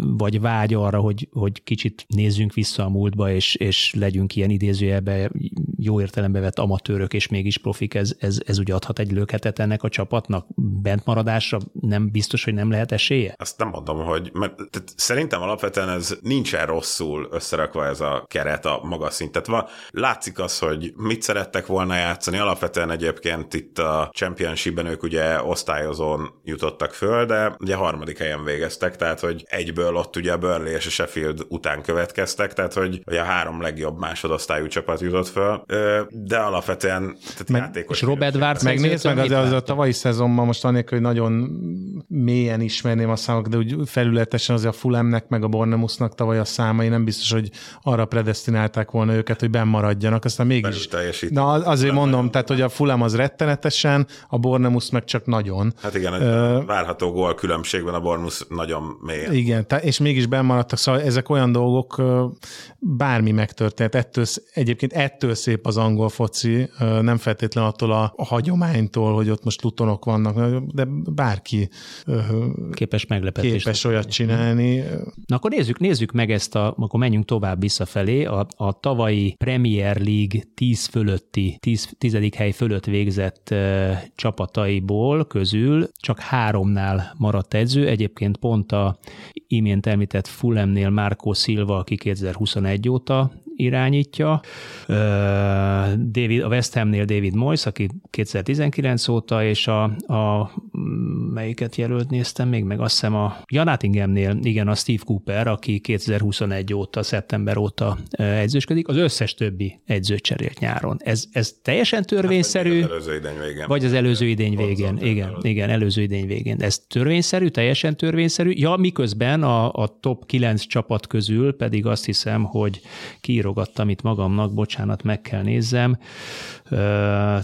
vagy vágy arra, hogy, hogy kicsit nézzünk vissza a múltba, és, és legyünk ilyen idézőjelbe jó értelembe vett amatőrök, és mégis profik, ez, ez, ez ugye adhat egy löketet ennek a csapatnak? Bentmaradásra nem biztos, hogy nem lehet esélye? Azt nem mondom, hogy mert, tehát szerintem alapvetően ez nincsen rosszul összerakva ez a keret a magas szint. Tehát van, látszik az, hogy mit szerettek volna játszani. Alapvetően egyébként itt a Championshipben ők ugye osztályozón jutottak föl, de ugye harmadik helyen végeztek, tehát hogy egyből ott ugye a Burnley és a Sheffield után következtek, tehát hogy, hogy a három legjobb másodosztályú csapat jutott föl, de alapvetően tehát meg, játékos. És Robert Várc Megnézd meg az, az a tavalyi szezonban most anélkül, hogy nagyon mélyen ismerném a számok, de úgy felületesen azért a Fulemnek meg a Bornemusnak tavaly a számai nem biztos, hogy arra predestinálták volna őket, hogy bennmaradjanak, aztán mégis. Na azért mondom, tehát, hogy a Fulem az rettenetesen, a Bornemus meg csak nagyon. Hát igen, uh, várható gól különbségben a Bornemus nagyon mélyen. Igen, és mégis bennmaradtak, szóval ezek olyan dolgok, bármi megtörtént. Ettől, egyébként ettől szép az angol foci, nem feltétlenül attól a, a hagyománytól, hogy ott most lutonok vannak, de bárki képes meglepetést. Képes olyat csinálni. Na akkor nézzük, nézzük meg ezt, a, akkor menjünk tovább visszafelé. A, a tavalyi Premier League 10 fölötti, 10, 10. hely fölött végzett uh, csapataiból közül csak háromnál maradt edző. Egyébként pont a imént említett Fulhamnél Marco Silva, aki 2021 óta irányítja. David, a West Hamnél David Moyes, aki 2019 óta, és a, a melyiket jelölt néztem még, meg azt hiszem a Janatingemnél, igen, a Steve Cooper, aki 2021 óta, szeptember óta edzősködik, az összes többi edzőt cserélt nyáron. Ez, ez teljesen törvényszerű. Hát, vagy az előző idény végén. Vagy az előző idény végén, igen, igen, előző idény végén. Ez törvényszerű, teljesen törvényszerű. Ja, miközben a, a top 9 csapat közül pedig azt hiszem, hogy kiírogattam itt magamnak, bocsánat, meg kell nézzem,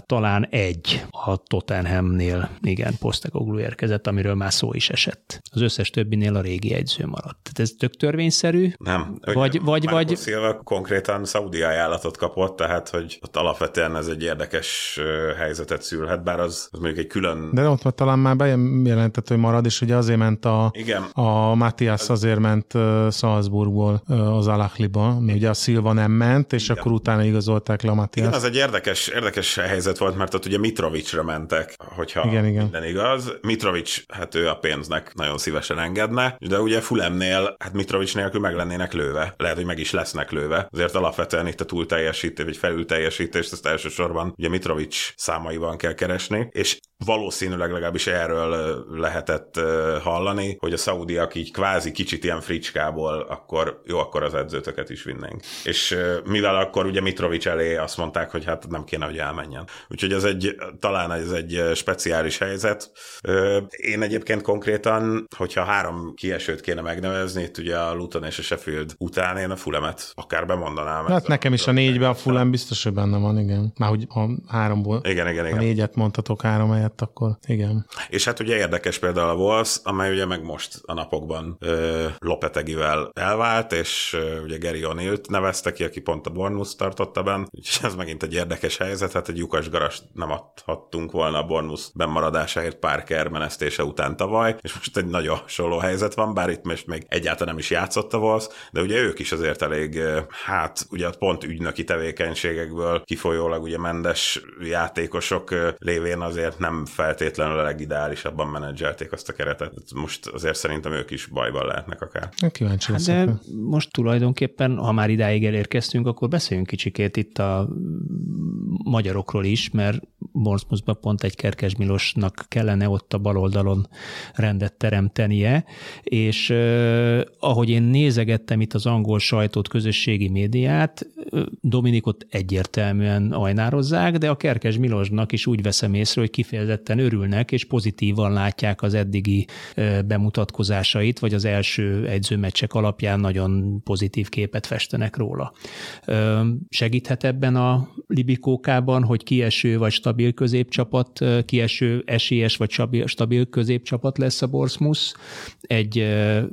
talán egy a Tottenhamnél, igen, Postecoglou érkezett, amiről már szó is esett. Az összes többinél a régi egyző maradt. Tehát ez tök törvényszerű? Nem. Vagy, vagy, vagy... Silva konkrétett szaudi ajánlatot kapott, tehát hogy ott alapvetően ez egy érdekes helyzetet szülhet, bár az, az mondjuk egy külön... De ott talán már bejelentett, hogy marad, és ugye azért ment a, Igen. a Matthias azért ment Salzburgból az Alachliba, mi ugye a Silva nem ment, és Igen. akkor utána igazolták le a Matthias. Igen, az egy érdekes, érdekes helyzet volt, mert ott ugye Mitrovicsra mentek, hogyha igen, igen. minden igaz. Mitrovics, hát ő a pénznek nagyon szívesen engedne, de ugye Fulemnél, hát Mitrovics nélkül meg lennének lőve. Lehet, hogy meg is lesznek lőve. Azért alapvetően itt a túl teljesítés, vagy felül teljesítést, ezt elsősorban ugye Mitrovics számaiban kell keresni, és valószínűleg legalábbis erről lehetett hallani, hogy a szaudiak így kvázi kicsit ilyen fricskából, akkor jó, akkor az edzőtöket is vinnénk. És mivel akkor ugye Mitrovic elé azt mondták, hogy hát nem kéne, hogy elmenjen. Úgyhogy ez egy, talán ez egy speciális helyzet. Én egyébként konkrétan, hogyha három kiesőt kéne megnevezni, itt ugye a Luton és a Sheffield után én a Fulemet akár bemondanám. Hát nekem is a négybe a Fulem biztos, hogy benne van, igen. Már hogy a háromból igen, igen, igen. a négyet mondhatok három helyett, akkor igen. És hát ugye érdekes például a Wolves, amely ugye meg most a napokban ö, Lopetegivel elvált, és ö, ugye Gary O'Neill nevezte ki, aki pont a Bournemouth tartotta benne, úgyhogy ez megint egy érdekes helyzet, hát egy lyukas garast nem adhattunk volna a Bournemouth bemaradásáért Parker menesztése után tavaly, és most egy nagyon hasonló helyzet van, bár itt most még egyáltalán nem is játszott a Wolves, de ugye ők is azért elég, hát ugye pont ügynöki tevékenységekből kifolyólag ugye mendes játékosok lévén azért nem feltétlenül a legideálisabban menedzselték azt a keretet. Most azért szerintem ők is bajban lehetnek akár. Kíváncsi hát de most tulajdonképpen, ha már idáig elérkeztünk, akkor beszéljünk kicsikét itt a magyarokról is, mert Bournemouthban pont egy Kerkes Milosnak kellene ott a bal oldalon rendet teremtenie, és ahogy én nézegettem itt az angol sajtót, közösségi médiát, Dominikot egyértelműen ajnározzák, de a Kerkes Milosnak is úgy veszem észre, hogy kifejezetten örülnek, és pozitívan látják az eddigi bemutatkozásait, vagy az első edzőmeccsek alapján nagyon pozitív képet festenek róla. Segíthet ebben a Libikókában, hogy kieső vagy stabil középcsapat, kieső esélyes vagy stabil, stabil középcsapat lesz a Borsmus. Egy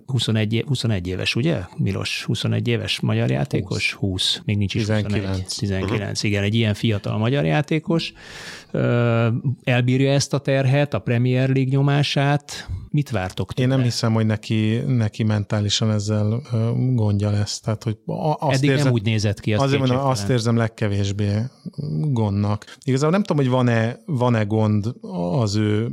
21, 21 éves, ugye? Milos, 21 éves magyar játékos? 20. 20. Még nincs is 19. 21. 19, uh-huh. igen, egy ilyen fiatal magyar játékos. Elbírja ezt a terhet, a Premier League nyomását, Mit vártok tőle? Én nem hiszem, hogy neki, neki mentálisan ezzel gondja lesz. Tehát, hogy azt Eddig érzem, nem úgy nézett ki. Azt azért mondom, azt érzem legkevésbé gondnak. Igazából nem tudom, hogy van-e, van-e gond az ő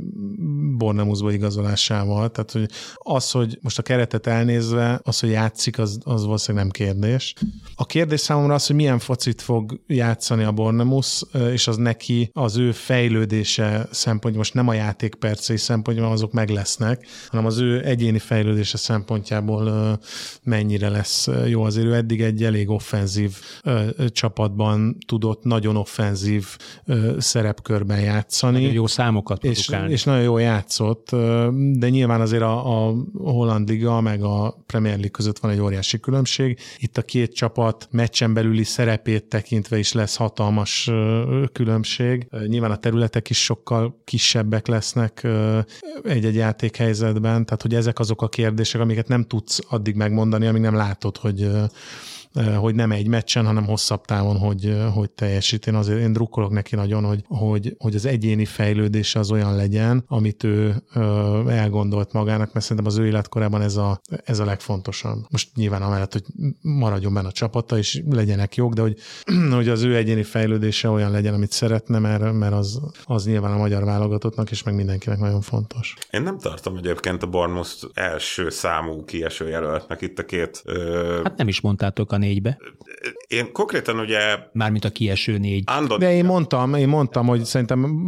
Bornemuszba igazolásával. Tehát, hogy az, hogy most a keretet elnézve, az, hogy játszik, az, az valószínűleg nem kérdés. A kérdés számomra az, hogy milyen focit fog játszani a Bornemusz, és az neki az ő fejlődése szempontja, most nem a játékpercei szempontja, azok meg lesznek, hanem az ő egyéni fejlődése szempontjából mennyire lesz jó. Azért ő eddig egy elég offenzív csapatban tudott nagyon offenzív szerepkörben játszani. Nagyon jó számokat és, és nagyon jó játszott, de nyilván azért a, a Holland Liga meg a Premier League között van egy óriási különbség. Itt a két csapat meccsen belüli szerepét tekintve is lesz hatalmas különbség. Nyilván a területek is sokkal kisebbek lesznek egy-egy játékhelyzetben, tehát hogy ezek azok a kérdések, amiket nem tudsz addig megmondani, amíg nem látod, hogy hogy nem egy meccsen, hanem hosszabb távon, hogy, hogy teljesít. Én azért én drukkolok neki nagyon, hogy, hogy, hogy az egyéni fejlődése az olyan legyen, amit ő elgondolt magának, mert szerintem az ő életkorában ez a, ez a legfontosabb. Most nyilván amellett, hogy maradjon benne a csapata, és legyenek jók, de hogy, hogy az ő egyéni fejlődése olyan legyen, amit szeretne, mert, mert az, az nyilván a magyar válogatottnak, és meg mindenkinek nagyon fontos. Én nem tartom egyébként a Bournemouth első számú kieső jelöltnek itt a két... Ö... Hát nem is mondtátok a négybe. Én konkrétan ugye... Mármint a kieső négy. Andon... De én mondtam, én mondtam, hogy szerintem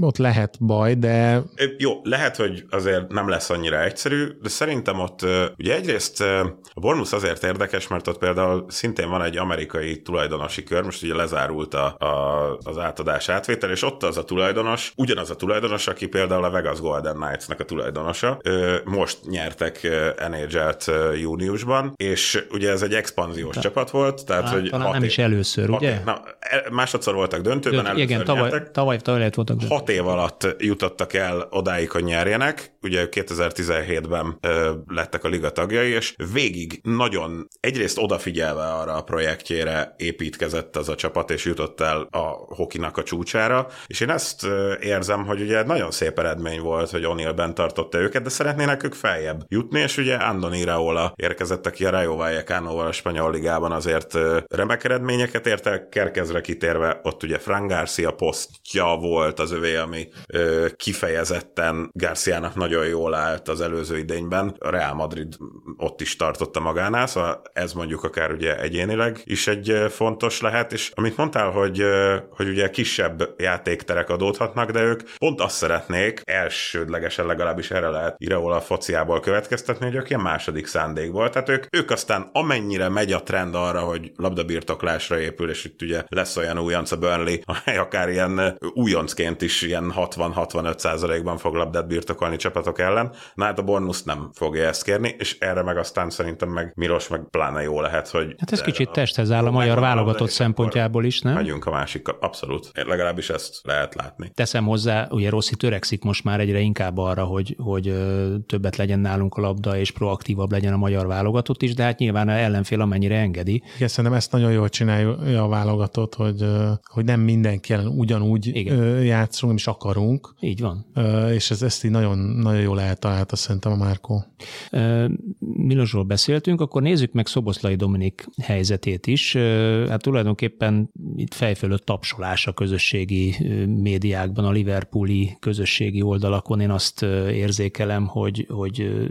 ott lehet baj, de... Jó, lehet, hogy azért nem lesz annyira egyszerű, de szerintem ott ugye egyrészt a Bormus azért érdekes, mert ott például szintén van egy amerikai tulajdonosi kör, most ugye lezárult a, a, az átadás átvétel, és ott az a tulajdonos, ugyanaz a tulajdonos, aki például a Vegas Golden Knights-nak a tulajdonosa. Most nyertek NHL-t júniusban, és ugye ez egy expanzió döntős csapat volt. Tehát, hát, hogy talán nem is először, hat, ugye? Na, e, másodszor voltak döntőben, Dönt, Igen, tavaly, tavaly, tavaly, tavaly voltak döntő. Hat év alatt jutottak el odáig, hogy nyerjenek. Ugye 2017-ben ö, lettek a liga tagjai, és végig nagyon egyrészt odafigyelve arra a projektjére építkezett az a csapat, és jutott el a hokinak a csúcsára. És én ezt érzem, hogy ugye nagyon szép eredmény volt, hogy O'Neill bent tartotta őket, de szeretnének ők feljebb jutni, és ugye Andoni Raola érkezett, aki a Rayo Vallecanoval a spanyol ligában azért remek eredményeket ért el, Kerkezre kitérve, ott ugye Frank Garcia posztja volt az övé, ami kifejezetten Garciának nagyon jól állt az előző idényben. A Real Madrid ott is tartotta magánál, szóval ez mondjuk akár ugye egyénileg is egy fontos lehet, és amit mondtál, hogy, hogy ugye kisebb játékterek adódhatnak, de ők pont azt szeretnék, elsődlegesen legalábbis erre lehet Iraola fociából következtetni, hogy ők ilyen második szándékból, tehát ők, ők aztán amennyire megy a trend arra, hogy labdabirtoklásra épül, és itt ugye lesz olyan újonc a Burnley, amely akár ilyen újoncként is ilyen 60-65 százalékban fog labdát birtokolni csapatok ellen. Na hát a Bournemouth nem fogja ezt kérni, és erre meg aztán szerintem meg Miros meg pláne jó lehet, hogy... Hát ez kicsit testhez áll a magyar válogatott szempontjából is, nem? Megyünk a másik, abszolút. Legalábbis ezt lehet látni. Teszem hozzá, ugye Rossi törekszik most már egyre inkább arra, hogy, hogy többet legyen nálunk a labda, és proaktívabb legyen a magyar válogatott is, de hát nyilván ellenfél amennyire engedi. Igen, szerintem ezt nagyon jól csinálja a válogatott, hogy, hogy nem mindenki ellen ugyanúgy Igen. játszunk, nem is akarunk. Így van. És ez, ezt így nagyon, nagyon jól eltalálta szerintem a Márkó. Milosról beszéltünk, akkor nézzük meg Szoboszlai Dominik helyzetét is. Hát tulajdonképpen itt fejfölött tapsolás a közösségi médiákban, a Liverpooli közösségi oldalakon. Én azt érzékelem, hogy, hogy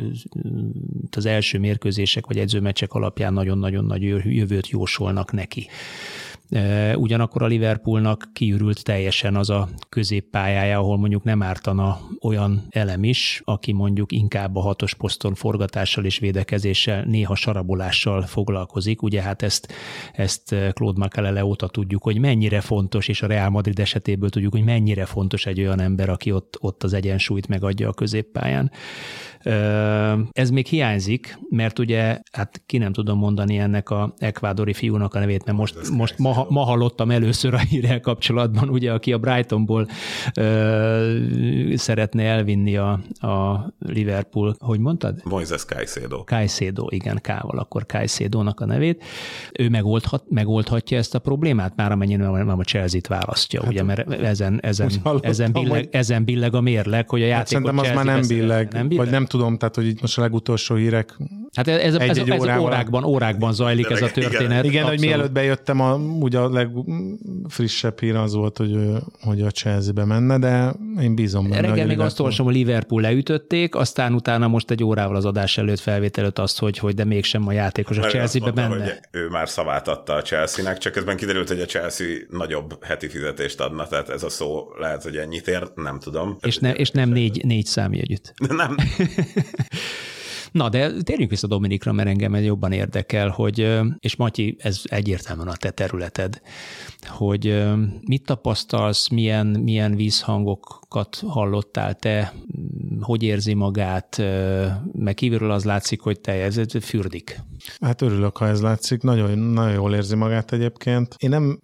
az első mérkőzések vagy edzőmeccsek alapján nagyon-nagyon nagy jövőt jósolnak neki. Ugyanakkor a Liverpoolnak kiürült teljesen az a középpályája, ahol mondjuk nem ártana olyan elem is, aki mondjuk inkább a hatos poszton forgatással és védekezéssel, néha sarabolással foglalkozik. Ugye hát ezt, ezt Claude Makelele óta tudjuk, hogy mennyire fontos, és a Real Madrid esetéből tudjuk, hogy mennyire fontos egy olyan ember, aki ott, ott az egyensúlyt megadja a középpályán. Ez még hiányzik, mert ugye, hát ki nem tudom mondani ennek a ekvádori fiúnak a nevét, mert most, most ma, ma hallottam először a hírrel kapcsolatban, ugye, aki a Brightonból ö, szeretne elvinni a, a Liverpool, hogy mondtad? Moises Caicedo. Caicedo, igen, K-val, akkor Caicedo-nak a nevét. Ő megoldhat, megoldhatja ezt a problémát, már amennyire nem a Chelsea-t választja, hát, ugye, mert ezen, ezen, ezen, billeg, ezen billeg a mérleg, hogy a játékot hát Szerintem az már nem billeg, nem billeg, vagy nem tudom, tehát hogy itt most a legutolsó hírek Hát ez, ez, egy, ez, egy ez órákban, órákban zajlik ez a történet. Igen, igen hogy mielőtt bejöttem, a, ugye a legfrissebb hír az volt, hogy, hogy a Chelsea-be menne, de én bízom benne. Reggel még azt olvasom, hogy Liverpool leütötték, aztán utána most egy órával az adás előtt felvételőtt azt, hogy, hogy de mégsem a játékos a Chelsea-be benne. Hogy ő már szavát adta a Chelsea-nek, csak közben kiderült, hogy a Chelsea nagyobb heti fizetést adna, tehát ez a szó lehet, hogy ennyit ér, nem tudom. És, ne, és nem négy, négy számjegyütt. Nem. Na, de térjünk vissza Dominikra, mert engem jobban érdekel, hogy, és Matyi, ez egyértelműen a te területed, hogy mit tapasztalsz, milyen, milyen vízhangokat hallottál te, hogy érzi magát, meg kívülről az látszik, hogy te ez fürdik. Hát örülök, ha ez látszik, nagyon, nagyon jól érzi magát egyébként. Én nem,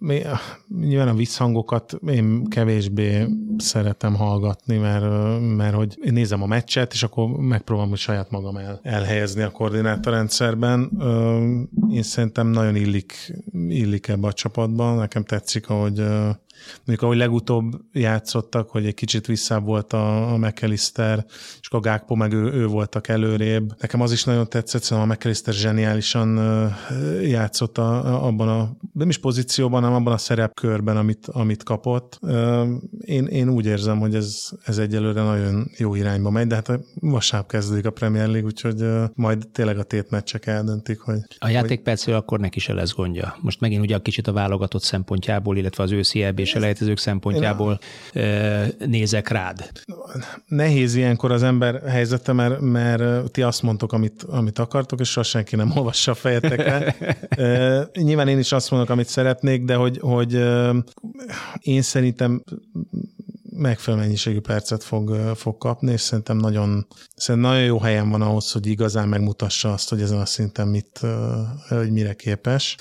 nyilván a visszhangokat én kevésbé szeretem hallgatni, mert, mert hogy én nézem a meccset, és akkor megpróbálom hogy saját magam el, elhelyezni a koordinátorrendszerben. Én szerintem nagyon illik, illik ebbe a csapatban, nekem tetszik, ahogy Mondjuk ahogy legutóbb játszottak, hogy egy kicsit visszább volt a, a McAllister, és a Gákpo meg ő, ő voltak előrébb. Nekem az is nagyon tetszett, szóval a McAllister zseniálisan játszott a, abban a, nem is pozícióban, hanem abban a szerepkörben, amit, amit kapott. Én, én úgy érzem, hogy ez, ez egyelőre nagyon jó irányba megy, de hát vasárnap kezdődik a Premier League, úgyhogy majd tényleg a tétmeccsek eldöntik, hogy... A játékpercről hogy... akkor neki se lesz gondja. Most megint ugye a kicsit a válogatott szempontjából, illetve az őszi és selejtezők szempontjából a... nézek rád? Nehéz ilyenkor az ember helyzete, mert, mert ti azt mondtok, amit, amit akartok, és soha senki nem olvassa a fejetekre. Nyilván én is azt mondok, amit szeretnék, de hogy, hogy én szerintem megfelelő mennyiségű percet fog, fog kapni, és szerintem nagyon, szerintem nagyon jó helyen van ahhoz, hogy igazán megmutassa azt, hogy ezen a szinten mit, hogy mire képes.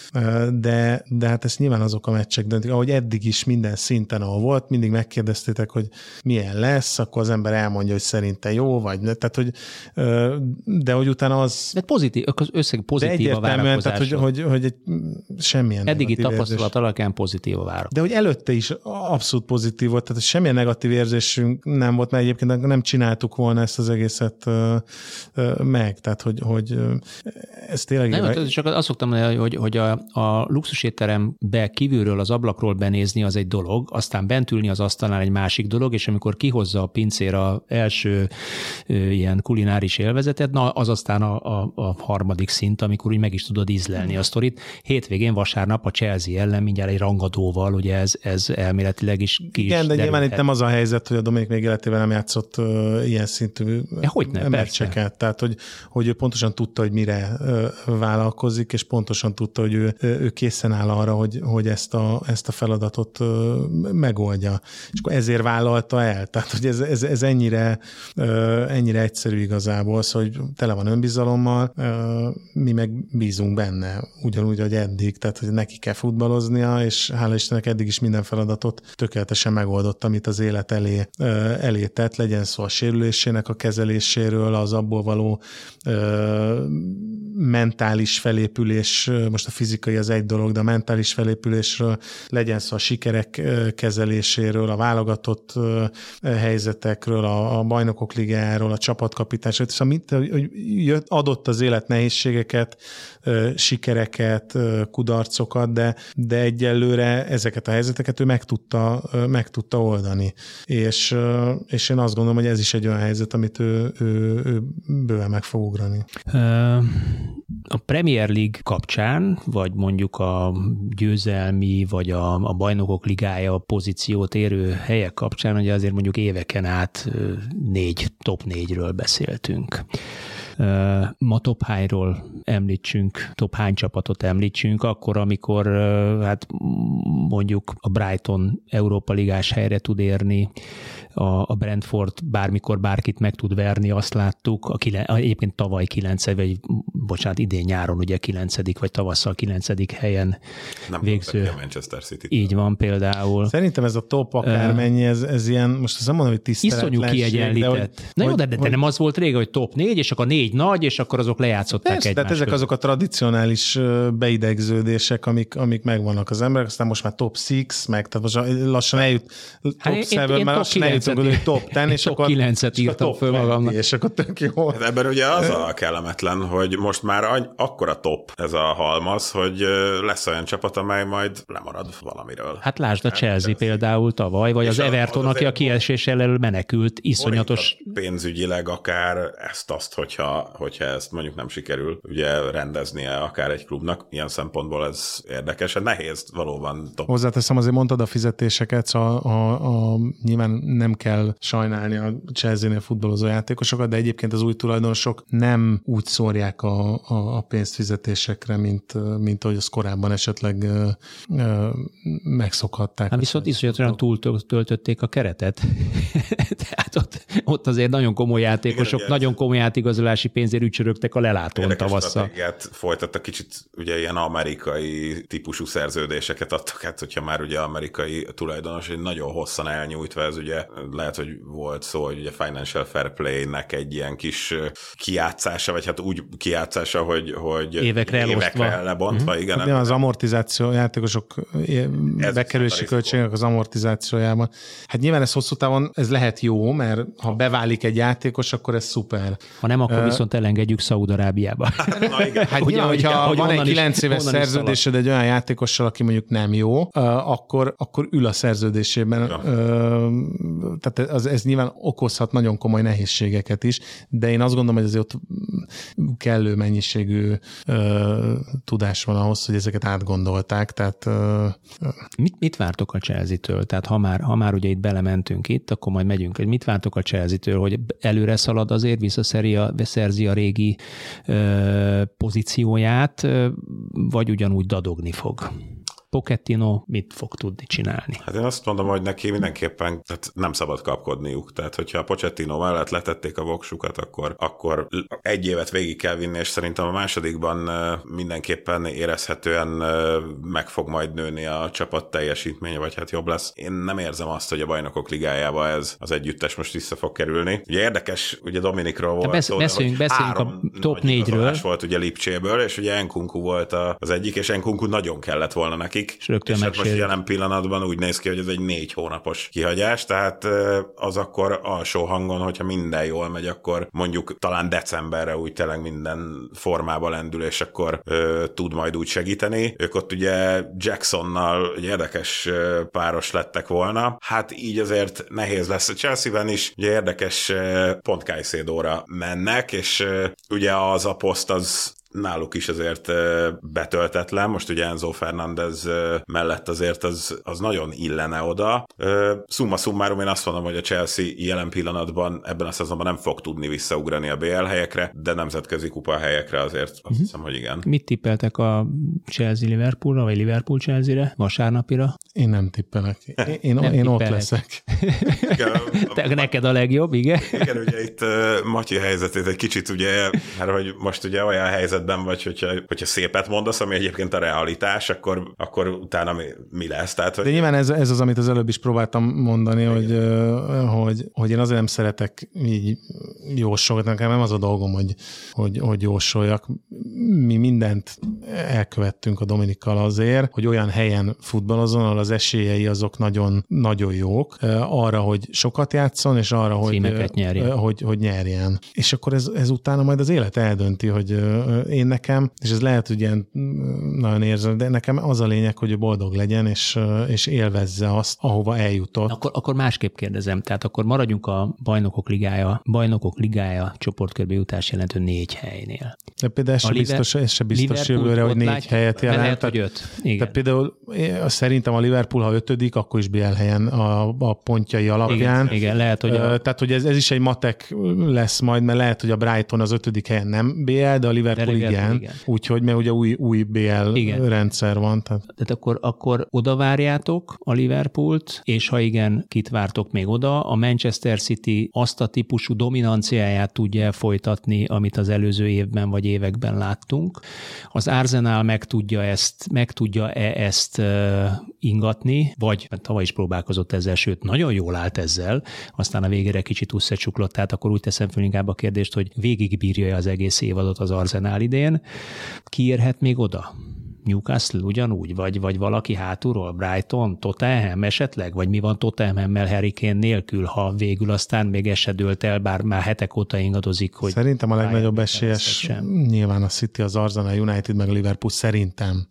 De, de hát ezt nyilván azok a meccsek döntik, ahogy eddig is minden szinten, ahol volt, mindig megkérdeztétek, hogy milyen lesz, akkor az ember elmondja, hogy szerinte jó, vagy ne. Tehát, hogy, de hogy utána az... De pozitív, az összeg pozitív a várakozás. Tehát, hogy, hogy, hogy egy, semmilyen Eddigi tapasztalat alapján pozitív a várakozás. De hogy előtte is abszolút pozitív volt, tehát semmilyen negatív érzésünk nem volt, mert egyébként nem csináltuk volna ezt az egészet meg. Tehát, hogy, hogy ez tényleg... Nem, éve... csak azt szoktam mondani, hogy, hogy a, a luxusétterembe kívülről az ablakról benézni az egy dolog, aztán bent ülni az asztalnál egy másik dolog, és amikor kihozza a pincér a első ilyen kulináris élvezetet, na az aztán a, a, a harmadik szint, amikor úgy meg is tudod ízlelni a sztorit. Hétvégén vasárnap a Chelsea ellen mindjárt egy rangadóval, ugye ez, ez elméletileg is ki Igen, is de nyilván itt nem az a helyzet, hogy a Dominik még életével nem játszott uh, ilyen szintű ja, hogy ne, meccseket. Tehát, hogy, hogy ő pontosan tudta, hogy mire uh, vállalkozik, és pontosan tudta, hogy ő, ő készen áll arra, hogy, hogy ezt, a, ezt a feladatot uh, megoldja. És akkor ezért vállalta el. Tehát, hogy ez, ez, ez ennyire, uh, ennyire egyszerű igazából, szóval, hogy tele van önbizalommal, uh, mi meg bízunk benne, ugyanúgy, hogy eddig, tehát, hogy neki kell futballoznia, és hála Istennek eddig is minden feladatot tökéletesen megoldott, amit az élet elé, elé tett, legyen szó a sérülésének a kezeléséről, az abból való mentális felépülés, most a fizikai az egy dolog, de a mentális felépülésről legyen szó a sikerek kezeléséről, a válogatott helyzetekről, a, a bajnokok ligájáról, a csapatkapitásról, szóval mint, hogy adott az élet nehézségeket, sikereket, kudarcokat, de, de egyelőre ezeket a helyzeteket ő meg tudta, meg tudta oldani. És, és én azt gondolom, hogy ez is egy olyan helyzet, amit ő, ő, ő bőven meg fog ugrani. A Premier League kapcsán, vagy mondjuk a győzelmi, vagy a, a bajnokok ligája pozíciót érő helyek kapcsán, ugye azért mondjuk éveken át négy, top négyről beszéltünk. Ma top hányról említsünk, top hány csapatot említsünk, akkor, amikor hát mondjuk a Brighton Európa Ligás helyre tud érni, a, a Brentford bármikor bárkit meg tud verni, azt láttuk, a kile, egyébként tavaly 9, vagy bocsánat, idén nyáron ugye 9. vagy tavasszal 9. helyen Nem végző. A Manchester City. Így van például. Szerintem ez a top akármennyi, ez, ez ilyen, most azt nem mondom, hogy tiszteletlenség. Iszonyú kiegyenlített. De, hogy, Na jó, de, de, de nem az volt régen, hogy top 4, és akkor négy nagy, és akkor azok lejátszották Persze, egymást. Tehát ezek azok a tradicionális beidegződések, amik, amik megvannak az emberek, aztán most már top 6, meg tehát most lassan eljut hát top 7, már lassan eljut kilencet, hogy top 10, és akkor... 9-et írtam föl magamnak. És akkor tök jó. Hát ebben ugye az a kellemetlen, hogy most már akkora top ez a halmaz, hogy lesz olyan csapat, amely majd lemarad valamiről. Hát lásd a hát Chelsea ez például tavaly, vagy az Everton, az aki a kiesés elől menekült, iszonyatos. Pénzügyileg akár ezt-azt, hogyha, hogyha ezt mondjuk nem sikerül ugye rendeznie akár egy klubnak, ilyen szempontból ez érdekes. Hát nehéz valóban top. Hozzáteszem, azért mondtad a fizetéseket, szóval a, a, a, nyilván nem kell sajnálni a Chelsea-nél futballozó játékosokat, de egyébként az új tulajdonosok nem úgy szórják a, a, a pénzt fizetésekre, mint, mint ahogy az korábban esetleg ö, ö, megszokhatták. Hát viszont iszonyatosan túl töltötték a keretet. Tehát ott, ott azért nagyon komoly játékosok, Igen, nagyon komoly átigazolási pénzért ücsörögtek a lelátón tavasszal. folytattak kicsit ugye ilyen amerikai típusú szerződéseket adtak, hát hogyha már ugye amerikai tulajdonos, hogy nagyon hosszan elnyújtva, ez ugye lehet, hogy volt szó, hogy ugye Financial Fair Play-nek egy ilyen kis kiátszása, vagy hát úgy kiátszása, hogy, hogy évekre, évekre lebontva, uh-huh. igen. Hát, az amortizáció, játékosok bekerülési költségek az amortizációjában. Hát nyilván ez hosszú távon, ez lehet jó, mert ha beválik egy játékos, akkor ez szuper. Ha nem, akkor uh, viszont elengedjük Szaudarábiába. Na igen. Hát ugye, hogyha hogy van egy 9 éves szerződésed egy olyan játékossal, aki mondjuk nem jó, uh, akkor, akkor ül a szerződésében. Ja. Uh, tehát ez, ez nyilván okozhat nagyon komoly nehézségeket is, de én azt gondolom, hogy azért ott kellő mennyiségű uh, tudás van ahhoz, hogy ezeket átgondolták. Tehát, uh, mit, mit vártok a Chelsea-től? Tehát ha már, ha már ugye itt belementünk itt, akkor majd megyünk. Mit vártok a Chelsea-től, hogy előre szalad azért, visszaszerzi a, szerzi a régi ö, pozícióját, vagy ugyanúgy dadogni fog? Pochettino mit fog tudni csinálni? Hát én azt mondom, hogy neki mindenképpen tehát nem szabad kapkodniuk. Tehát, hogyha a Pochettino mellett letették a voksukat, akkor, akkor egy évet végig kell vinni, és szerintem a másodikban mindenképpen érezhetően meg fog majd nőni a csapat teljesítménye, vagy hát jobb lesz. Én nem érzem azt, hogy a bajnokok ligájába ez az együttes most vissza fog kerülni. Ugye érdekes, ugye Dominikról volt besz- szó, beszéljünk, beszéljünk a top négyről. volt ugye Lipcséből, és ugye Enkunku volt az egyik, és Enkunku nagyon kellett volna neki nekik. És rögtön és hát most jelen pillanatban úgy néz ki, hogy ez egy négy hónapos kihagyás, tehát az akkor alsó hangon, hogyha minden jól megy, akkor mondjuk talán decemberre úgy tényleg minden formába lendül, és akkor ö, tud majd úgy segíteni. Ők ott ugye Jacksonnal egy érdekes páros lettek volna. Hát így azért nehéz lesz a Chelsea-ben is. Ugye érdekes pont Kajszédóra mennek, és ugye az a poszt az náluk is azért betöltetlen, most ugye Enzo Fernández mellett azért az, az nagyon illene oda. Summa summarum én azt mondom, hogy a Chelsea jelen pillanatban ebben a szezonban nem fog tudni visszaugrani a BL helyekre, de nemzetközi kupa helyekre azért azt uh-huh. hiszem, hogy igen. Mit tippeltek a Chelsea Liverpoolra, vagy Liverpool Chelsea-re, vasárnapira? Én nem tippelek. Én, én, nem én ott leszek. Igen, Te, neked a legjobb, igen? Igen, ugye itt uh, Matyi helyzetét egy kicsit ugye, mert hogy most ugye olyan helyzet helyzetben vagy, hogyha, hogyha szépet mondasz, ami egyébként a realitás, akkor, akkor utána mi, mi lesz? Tehát, hogy... De nyilván ez, ez az, amit az előbb is próbáltam mondani, hogy, hogy, hogy én azért nem szeretek így jósolni, nekem nem az a dolgom, hogy, hogy, hogy jósoljak. Mi mindent elkövettünk a Dominikkal azért, hogy olyan helyen futballozon, ahol az esélyei azok nagyon, nagyon jók, arra, hogy sokat játszon, és arra, hogy, hogy, hogy nyerjen. És akkor ez, ez utána majd az élet eldönti, hogy én nekem, és ez lehet, hogy ilyen mm, nagyon érzem, de nekem az a lényeg, hogy boldog legyen, és, és élvezze azt, ahova eljutott. Akkor, akkor másképp kérdezem, tehát akkor maradjunk a bajnokok ligája, bajnokok ligája csoportkörbe jutás jelentő négy helynél. De például ez se biztos, ez se biztos jövőre, hogy négy látja, helyet jelent. Lehet, hogy öt. Igen. Tehát például szerintem a Liverpool, ha ötödik, akkor is BL helyen a, a pontjai alapján. Igen, igen lehet, hogy a... Tehát, hogy ez, ez is egy matek lesz majd, mert lehet, hogy a Brighton az ötödik helyen nem BL, de a Liverpool de igen. Igen. Úgyhogy, mert ugye új, új BL igen. rendszer van. Tehát, tehát akkor, akkor oda várjátok a Liverpoolt, és ha igen, kit vártok még oda? A Manchester City azt a típusú dominanciáját tudja folytatni, amit az előző évben vagy években láttunk. Az Arsenal meg tudja ezt, meg tudja-e ezt uh, ingatni, vagy hát tavaly is próbálkozott ezzel, sőt, nagyon jól állt ezzel, aztán a végére kicsit összecsuklott, tehát akkor úgy teszem fel inkább a kérdést, hogy végigbírja az egész évadot az Arsenal idén, kiérhet még oda? Newcastle ugyanúgy, vagy, vagy valaki hátulról, Brighton, Tottenham? Esetleg, vagy mi van Tottenhammel Harry Kane nélkül, ha végül aztán még ez se dőlt el, bár már hetek óta ingadozik, hogy... Szerintem a legnagyobb esélyes nyilván a City, az Arsenal, United, meg a Liverpool szerintem.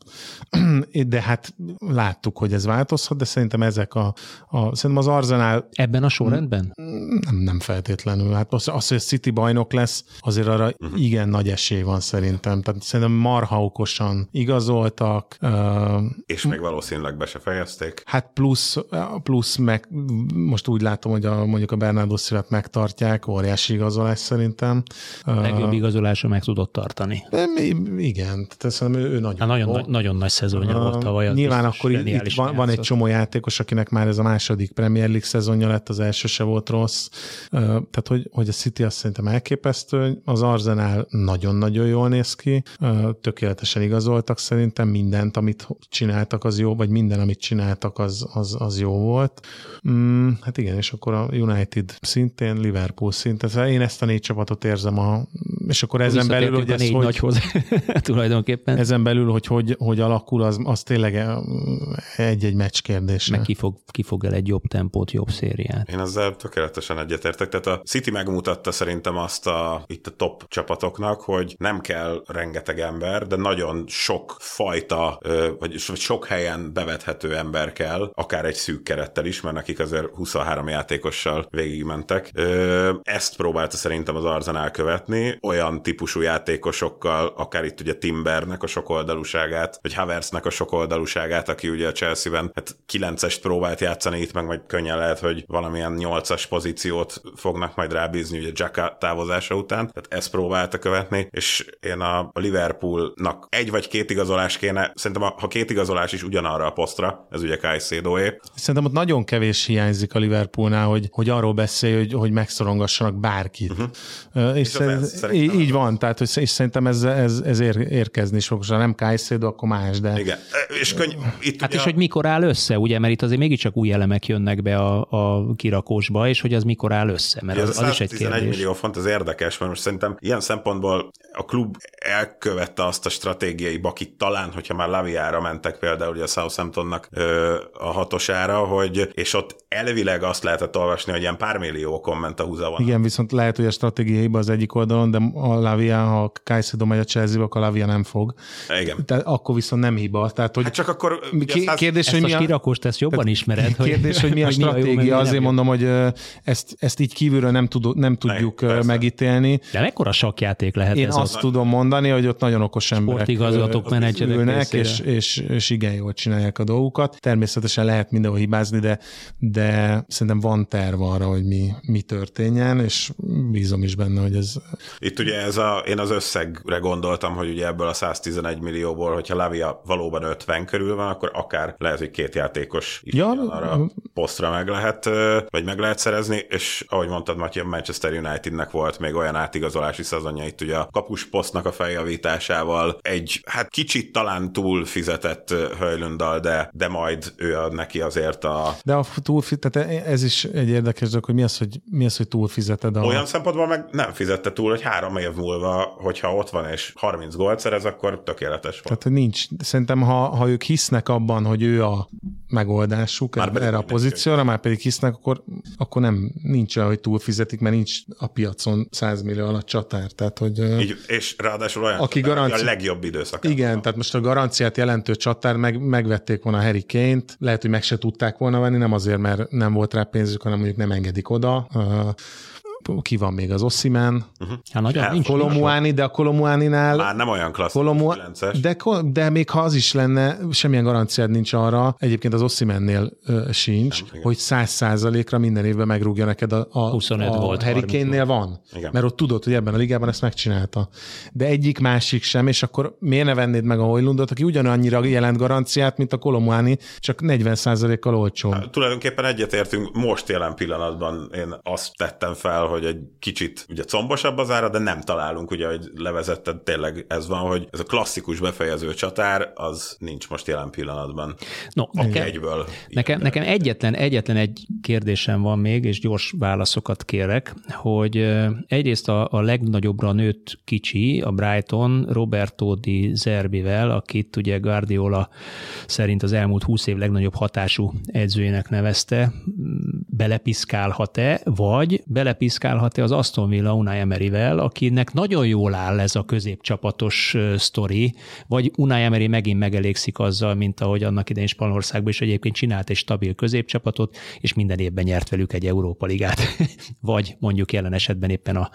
De hát láttuk, hogy ez változhat, de szerintem ezek a, a szerintem az Arsenal... Ebben a sorrendben? Nem, nem feltétlenül. Hát az, az, hogy a City bajnok lesz, azért arra uh-huh. igen nagy esély van szerintem. Tehát szerintem marha okosan igazol, igazoltak. És még valószínűleg be se fejezték. Hát plusz, plusz meg most úgy látom, hogy a, mondjuk a Bernardo Szívet megtartják, óriási igazolás szerintem. A legjobb igazolása meg tudott tartani. De, igen, tehát szerintem ő, ő nagyon, hát nagyon, nagy, nagyon nagy szezonja volt tavaly. Nyilván akkor itt van, van egy csomó játékos, akinek már ez a második Premier League szezonja lett, az első se volt rossz. Tehát, hogy, hogy a City azt szerintem elképesztő, az Arsenal nagyon-nagyon jól néz ki, tökéletesen igazoltak szerintem, mindent, amit csináltak, az jó, vagy minden, amit csináltak, az, az, az jó volt. Mm, hát igen, és akkor a United szintén, Liverpool szintén, én ezt a négy csapatot érzem, a, és akkor ezen belül, hogy ez négy hogy, nagyhoz, tulajdonképpen. Ezen belül, hogy hogy, hogy alakul, az, az tényleg egy-egy meccs kérdése. Meg ki fog, ki fog el egy jobb tempót, jobb szériát. Én ezzel tökéletesen egyetértek. Tehát a City megmutatta szerintem azt a, itt a top csapatoknak, hogy nem kell rengeteg ember, de nagyon sok fajta, vagy sok helyen bevethető ember kell, akár egy szűk kerettel is, mert nekik azért 23 játékossal végigmentek. Ezt próbálta szerintem az Arzenál követni, olyan típusú játékosokkal, akár itt ugye Timbernek a sokoldalúságát, vagy Haversnek a sokoldalúságát, aki ugye a Chelsea-ben hát 9-est próbált játszani, itt meg majd könnyen lehet, hogy valamilyen 8-as pozíciót fognak majd rábízni ugye Jacka távozása után, tehát ezt próbálta követni, és én a Liverpoolnak egy vagy két igazolás kéne, szerintem ha két igazolás is ugyanarra a posztra, ez ugye Caicedoé. Szerintem ott nagyon kevés hiányzik a Liverpoolnál, hogy, hogy arról beszélj, hogy, hogy megszorongassanak bárkit. Uh-huh. És, és ez, így van, tehát hogy, és szerintem ez, ez, ez ér, érkezni is fog, ha nem Caicedo, akkor más, de... Igen, és könny, itt hát ugye... és hogy mikor áll össze, ugye, mert itt azért mégiscsak új elemek jönnek be a, a kirakósba, és hogy az mikor áll össze, mert az, az, is egy kérdés. millió font az érdekes, mert most szerintem ilyen szempontból a klub elkövette azt a stratégiai bakit talán, hogyha már Laviára mentek például ugye a Southamptonnak ö, a hatosára, hogy és ott elvileg azt lehetett olvasni, hogy ilyen pár millió komment a húza van. Igen, viszont lehet, hogy a stratégiai hiba az egyik oldalon, de a Lavia, ha Kajszedom megy a chelsea akkor a Lavia nem fog. Igen. Tehát akkor viszont nem hiba. Tehát, hogy hát csak akkor... Kérdés, hogy mi a... kirakost ezt jobban ismered. Kérdés, hogy mi a stratégia. Mi a jó, Azért mondom, hogy ezt, ezt így kívülről nem, tud, nem tudjuk ne, megítélni. De mekkora sakjáték lehet Én ez azt az... tudom mondani, hogy ott nagyon okos emberek Sportigazgatók, menedzserek ülnek, és, és, és igen jól csinálják a dolgukat. Természetesen lehet mindenhol hibázni, de, de szerintem van terv arra, hogy mi, mi történjen, és bízom is benne, hogy ez... Itt ugye ez a, én az összegre gondoltam, hogy ugye ebből a 111 millióból, hogyha Lavia valóban 50 körül van, akkor akár lehet, hogy két játékos is ja, arra posztra meg lehet, vagy meg lehet szerezni, és ahogy mondtad, Matyi, a Manchester Unitednek volt még olyan átigazolási szezonja itt ugye a kapus posztnak a feljavításával, egy hát kicsit talán túl fizetett Höjlundal, de, de majd ő ad neki azért a... De a túl, tehát ez is egy érdekes dolog, hogy mi az, hogy, mi az, hogy túl fizeted a... Olyan szempontból meg nem fizette túl, hogy három év múlva, hogyha ott van és 30 gólt szerez, akkor tökéletes volt. Tehát, hogy nincs. Szerintem, ha, ha ők hisznek abban, hogy ő a megoldásuk már erre a pozícióra, már pedig hisznek, akkor, akkor nem nincs olyan, hogy túlfizetik, mert nincs a piacon 100 millió alatt csatár. Tehát, hogy, Így, és ráadásul olyan aki csatár, garanci... a legjobb időszak. Igen, tehát most a garanciát jelentő csatár meg, megvették volna Harry Kane-t, lehet, hogy meg se tudták volna venni, nem azért, mert nem volt rá pénzük, hanem mondjuk nem engedik oda. Ki van még az Ossiman, uh-huh. hát nagyon nincs, Kolomuáni, de a Kolomuáninál... Már nem olyan klasszikus Kolomu... de, de még ha az is lenne, semmilyen garanciád nincs arra, egyébként az Ossimennél uh, sincs, nem, hogy száz százalékra minden évben megrúgja neked a, a, 25 a volt, Harry Kane-nél van. Igen. Mert ott tudod, hogy ebben a ligában ezt megcsinálta. De egyik másik sem, és akkor miért ne vennéd meg a Hojlundot, aki ugyanannyira jelent garanciát, mint a Kolomuáni, csak 40 százalékkal olcsó. Hát, tulajdonképpen egyetértünk, most jelen pillanatban én azt tettem fel, hogy egy kicsit ugye combosabb az ára, de nem találunk, ugye, hogy levezetted, tényleg ez van, hogy ez a klasszikus befejező csatár, az nincs most jelen pillanatban. No, nekem, egyből. Nekem, nekem egyetlen, egyetlen egy kérdésem van még, és gyors válaszokat kérek, hogy egyrészt a, a legnagyobbra nőtt kicsi, a Brighton Roberto di Zerbivel, akit ugye Guardiola szerint az elmúlt húsz év legnagyobb hatású edzőjének nevezte, belepiszkálhat-e, vagy belepiszkálhat-e az Aston Villa Unai Emeryvel, akinek nagyon jól áll ez a középcsapatos sztori, vagy Unai Emery megint megelégszik azzal, mint ahogy annak idején Spanyolországban is egyébként csinált egy stabil középcsapatot, és minden évben nyert velük egy Európa Ligát, vagy mondjuk jelen esetben éppen a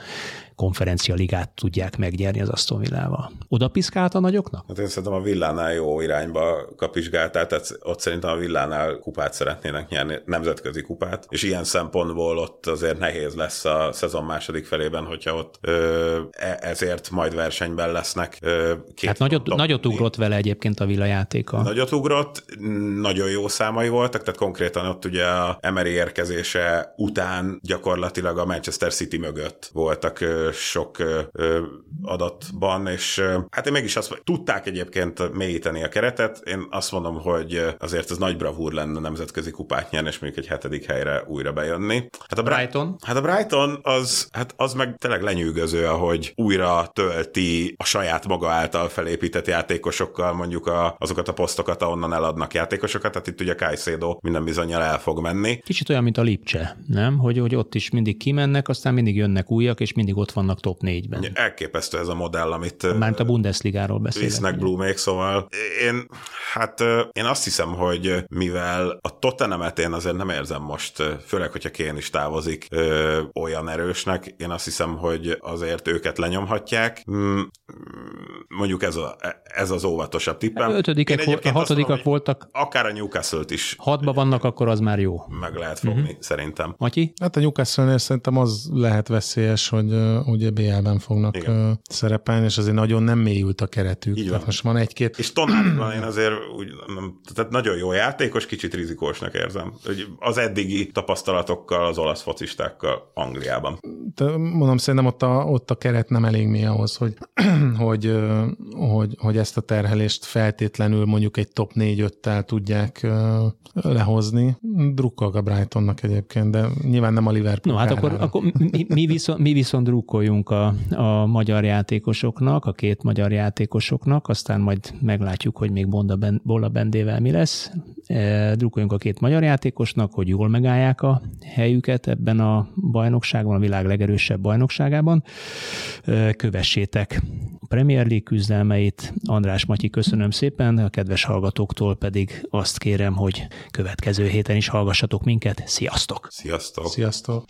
konferencia ligát tudják megnyerni az Aston Villával. Oda piszkált a nagyoknak? Hát én szerintem a Villánál jó irányba kapizsgáltál, tehát ott szerintem a Villánál kupát szeretnének nyerni, nemzetközi kupát, és ilyen szempontból ott azért nehéz lesz a szezon második felében, hogyha ott ö, e, ezért majd versenyben lesznek. Ö, két hát nagyot, nagyot ugrott vele egyébként a Villa játéka. Nagyot ugrott, nagyon jó számai voltak, tehát konkrétan ott ugye a Emery érkezése után gyakorlatilag a Manchester City mögött voltak sok adatban, és hát én mégis azt tudták egyébként mélyíteni a keretet. Én azt mondom, hogy azért ez nagy bravúr lenne nemzetközi kupát nyerni, és mondjuk egy hetedik helyre újra bejönni. Hát a Brighton? Hát a Brighton az, hát az meg tényleg lenyűgöző, ahogy újra tölti a saját maga által felépített játékosokkal mondjuk a, azokat a posztokat, ahonnan eladnak játékosokat, tehát itt ugye Kajszédó minden bizonyal el fog menni. Kicsit olyan, mint a Lipcse, nem? Hogy, hogy ott is mindig kimennek, aztán mindig jönnek újak, és mindig ott vannak top 4-ben. Elképesztő ez a modell, amit... Már a Bundesligáról beszélek. Visznek Blumék, szóval én, hát én azt hiszem, hogy mivel a Tottenhamet én azért nem érzem most, főleg, hogyha Kén is távozik ö, olyan erősnek, én azt hiszem, hogy azért őket lenyomhatják. Mm, mondjuk ez, a, ez az óvatosabb tippem. Hát ötödikek, a hatodikak mondom, voltak. Akár a Newcastle-t is. Hatba vannak, akkor az már jó. Meg lehet fogni, uh-huh. szerintem. Matyi? Hát a Newcastle-nél szerintem az lehet veszélyes, hogy ugye BL-ben fognak Igen. szerepelni, és azért nagyon nem mélyült a keretük. Így van. most van egy-két. És van én azért úgy, tehát nagyon jó játékos, kicsit rizikósnak érzem. Hogy az eddigi tapasztalatokkal, az olasz focistákkal Angliában. De mondom, szerintem ott a, ott a keret nem elég mély ahhoz, hogy, hogy, hogy, hogy ezt a terhelést feltétlenül mondjuk egy top 4-5-tel tudják lehozni. Drukkolok a Brightonnak egyébként, de nyilván nem a Liverpool. No, hát akkor, akkor mi, mi, viszont, mi viszont drukkoljunk a, a magyar játékosoknak, a két magyar játékosoknak, aztán majd meglátjuk, hogy még Bonda ben, Bola Bendével mi lesz. E, drukkoljunk a két magyar játékosnak, hogy jól megállják a helyüket ebben a bajnokságban, a világ legerősebb bajnokságában. E, kövessétek a Premier League küzdelmeit. András Matyi, köszönöm szépen, a kedves hallgatóktól pedig azt kérem, hogy következő héten is hallgassatok minket. Sziasztok! Sziasztok! Sziasztok!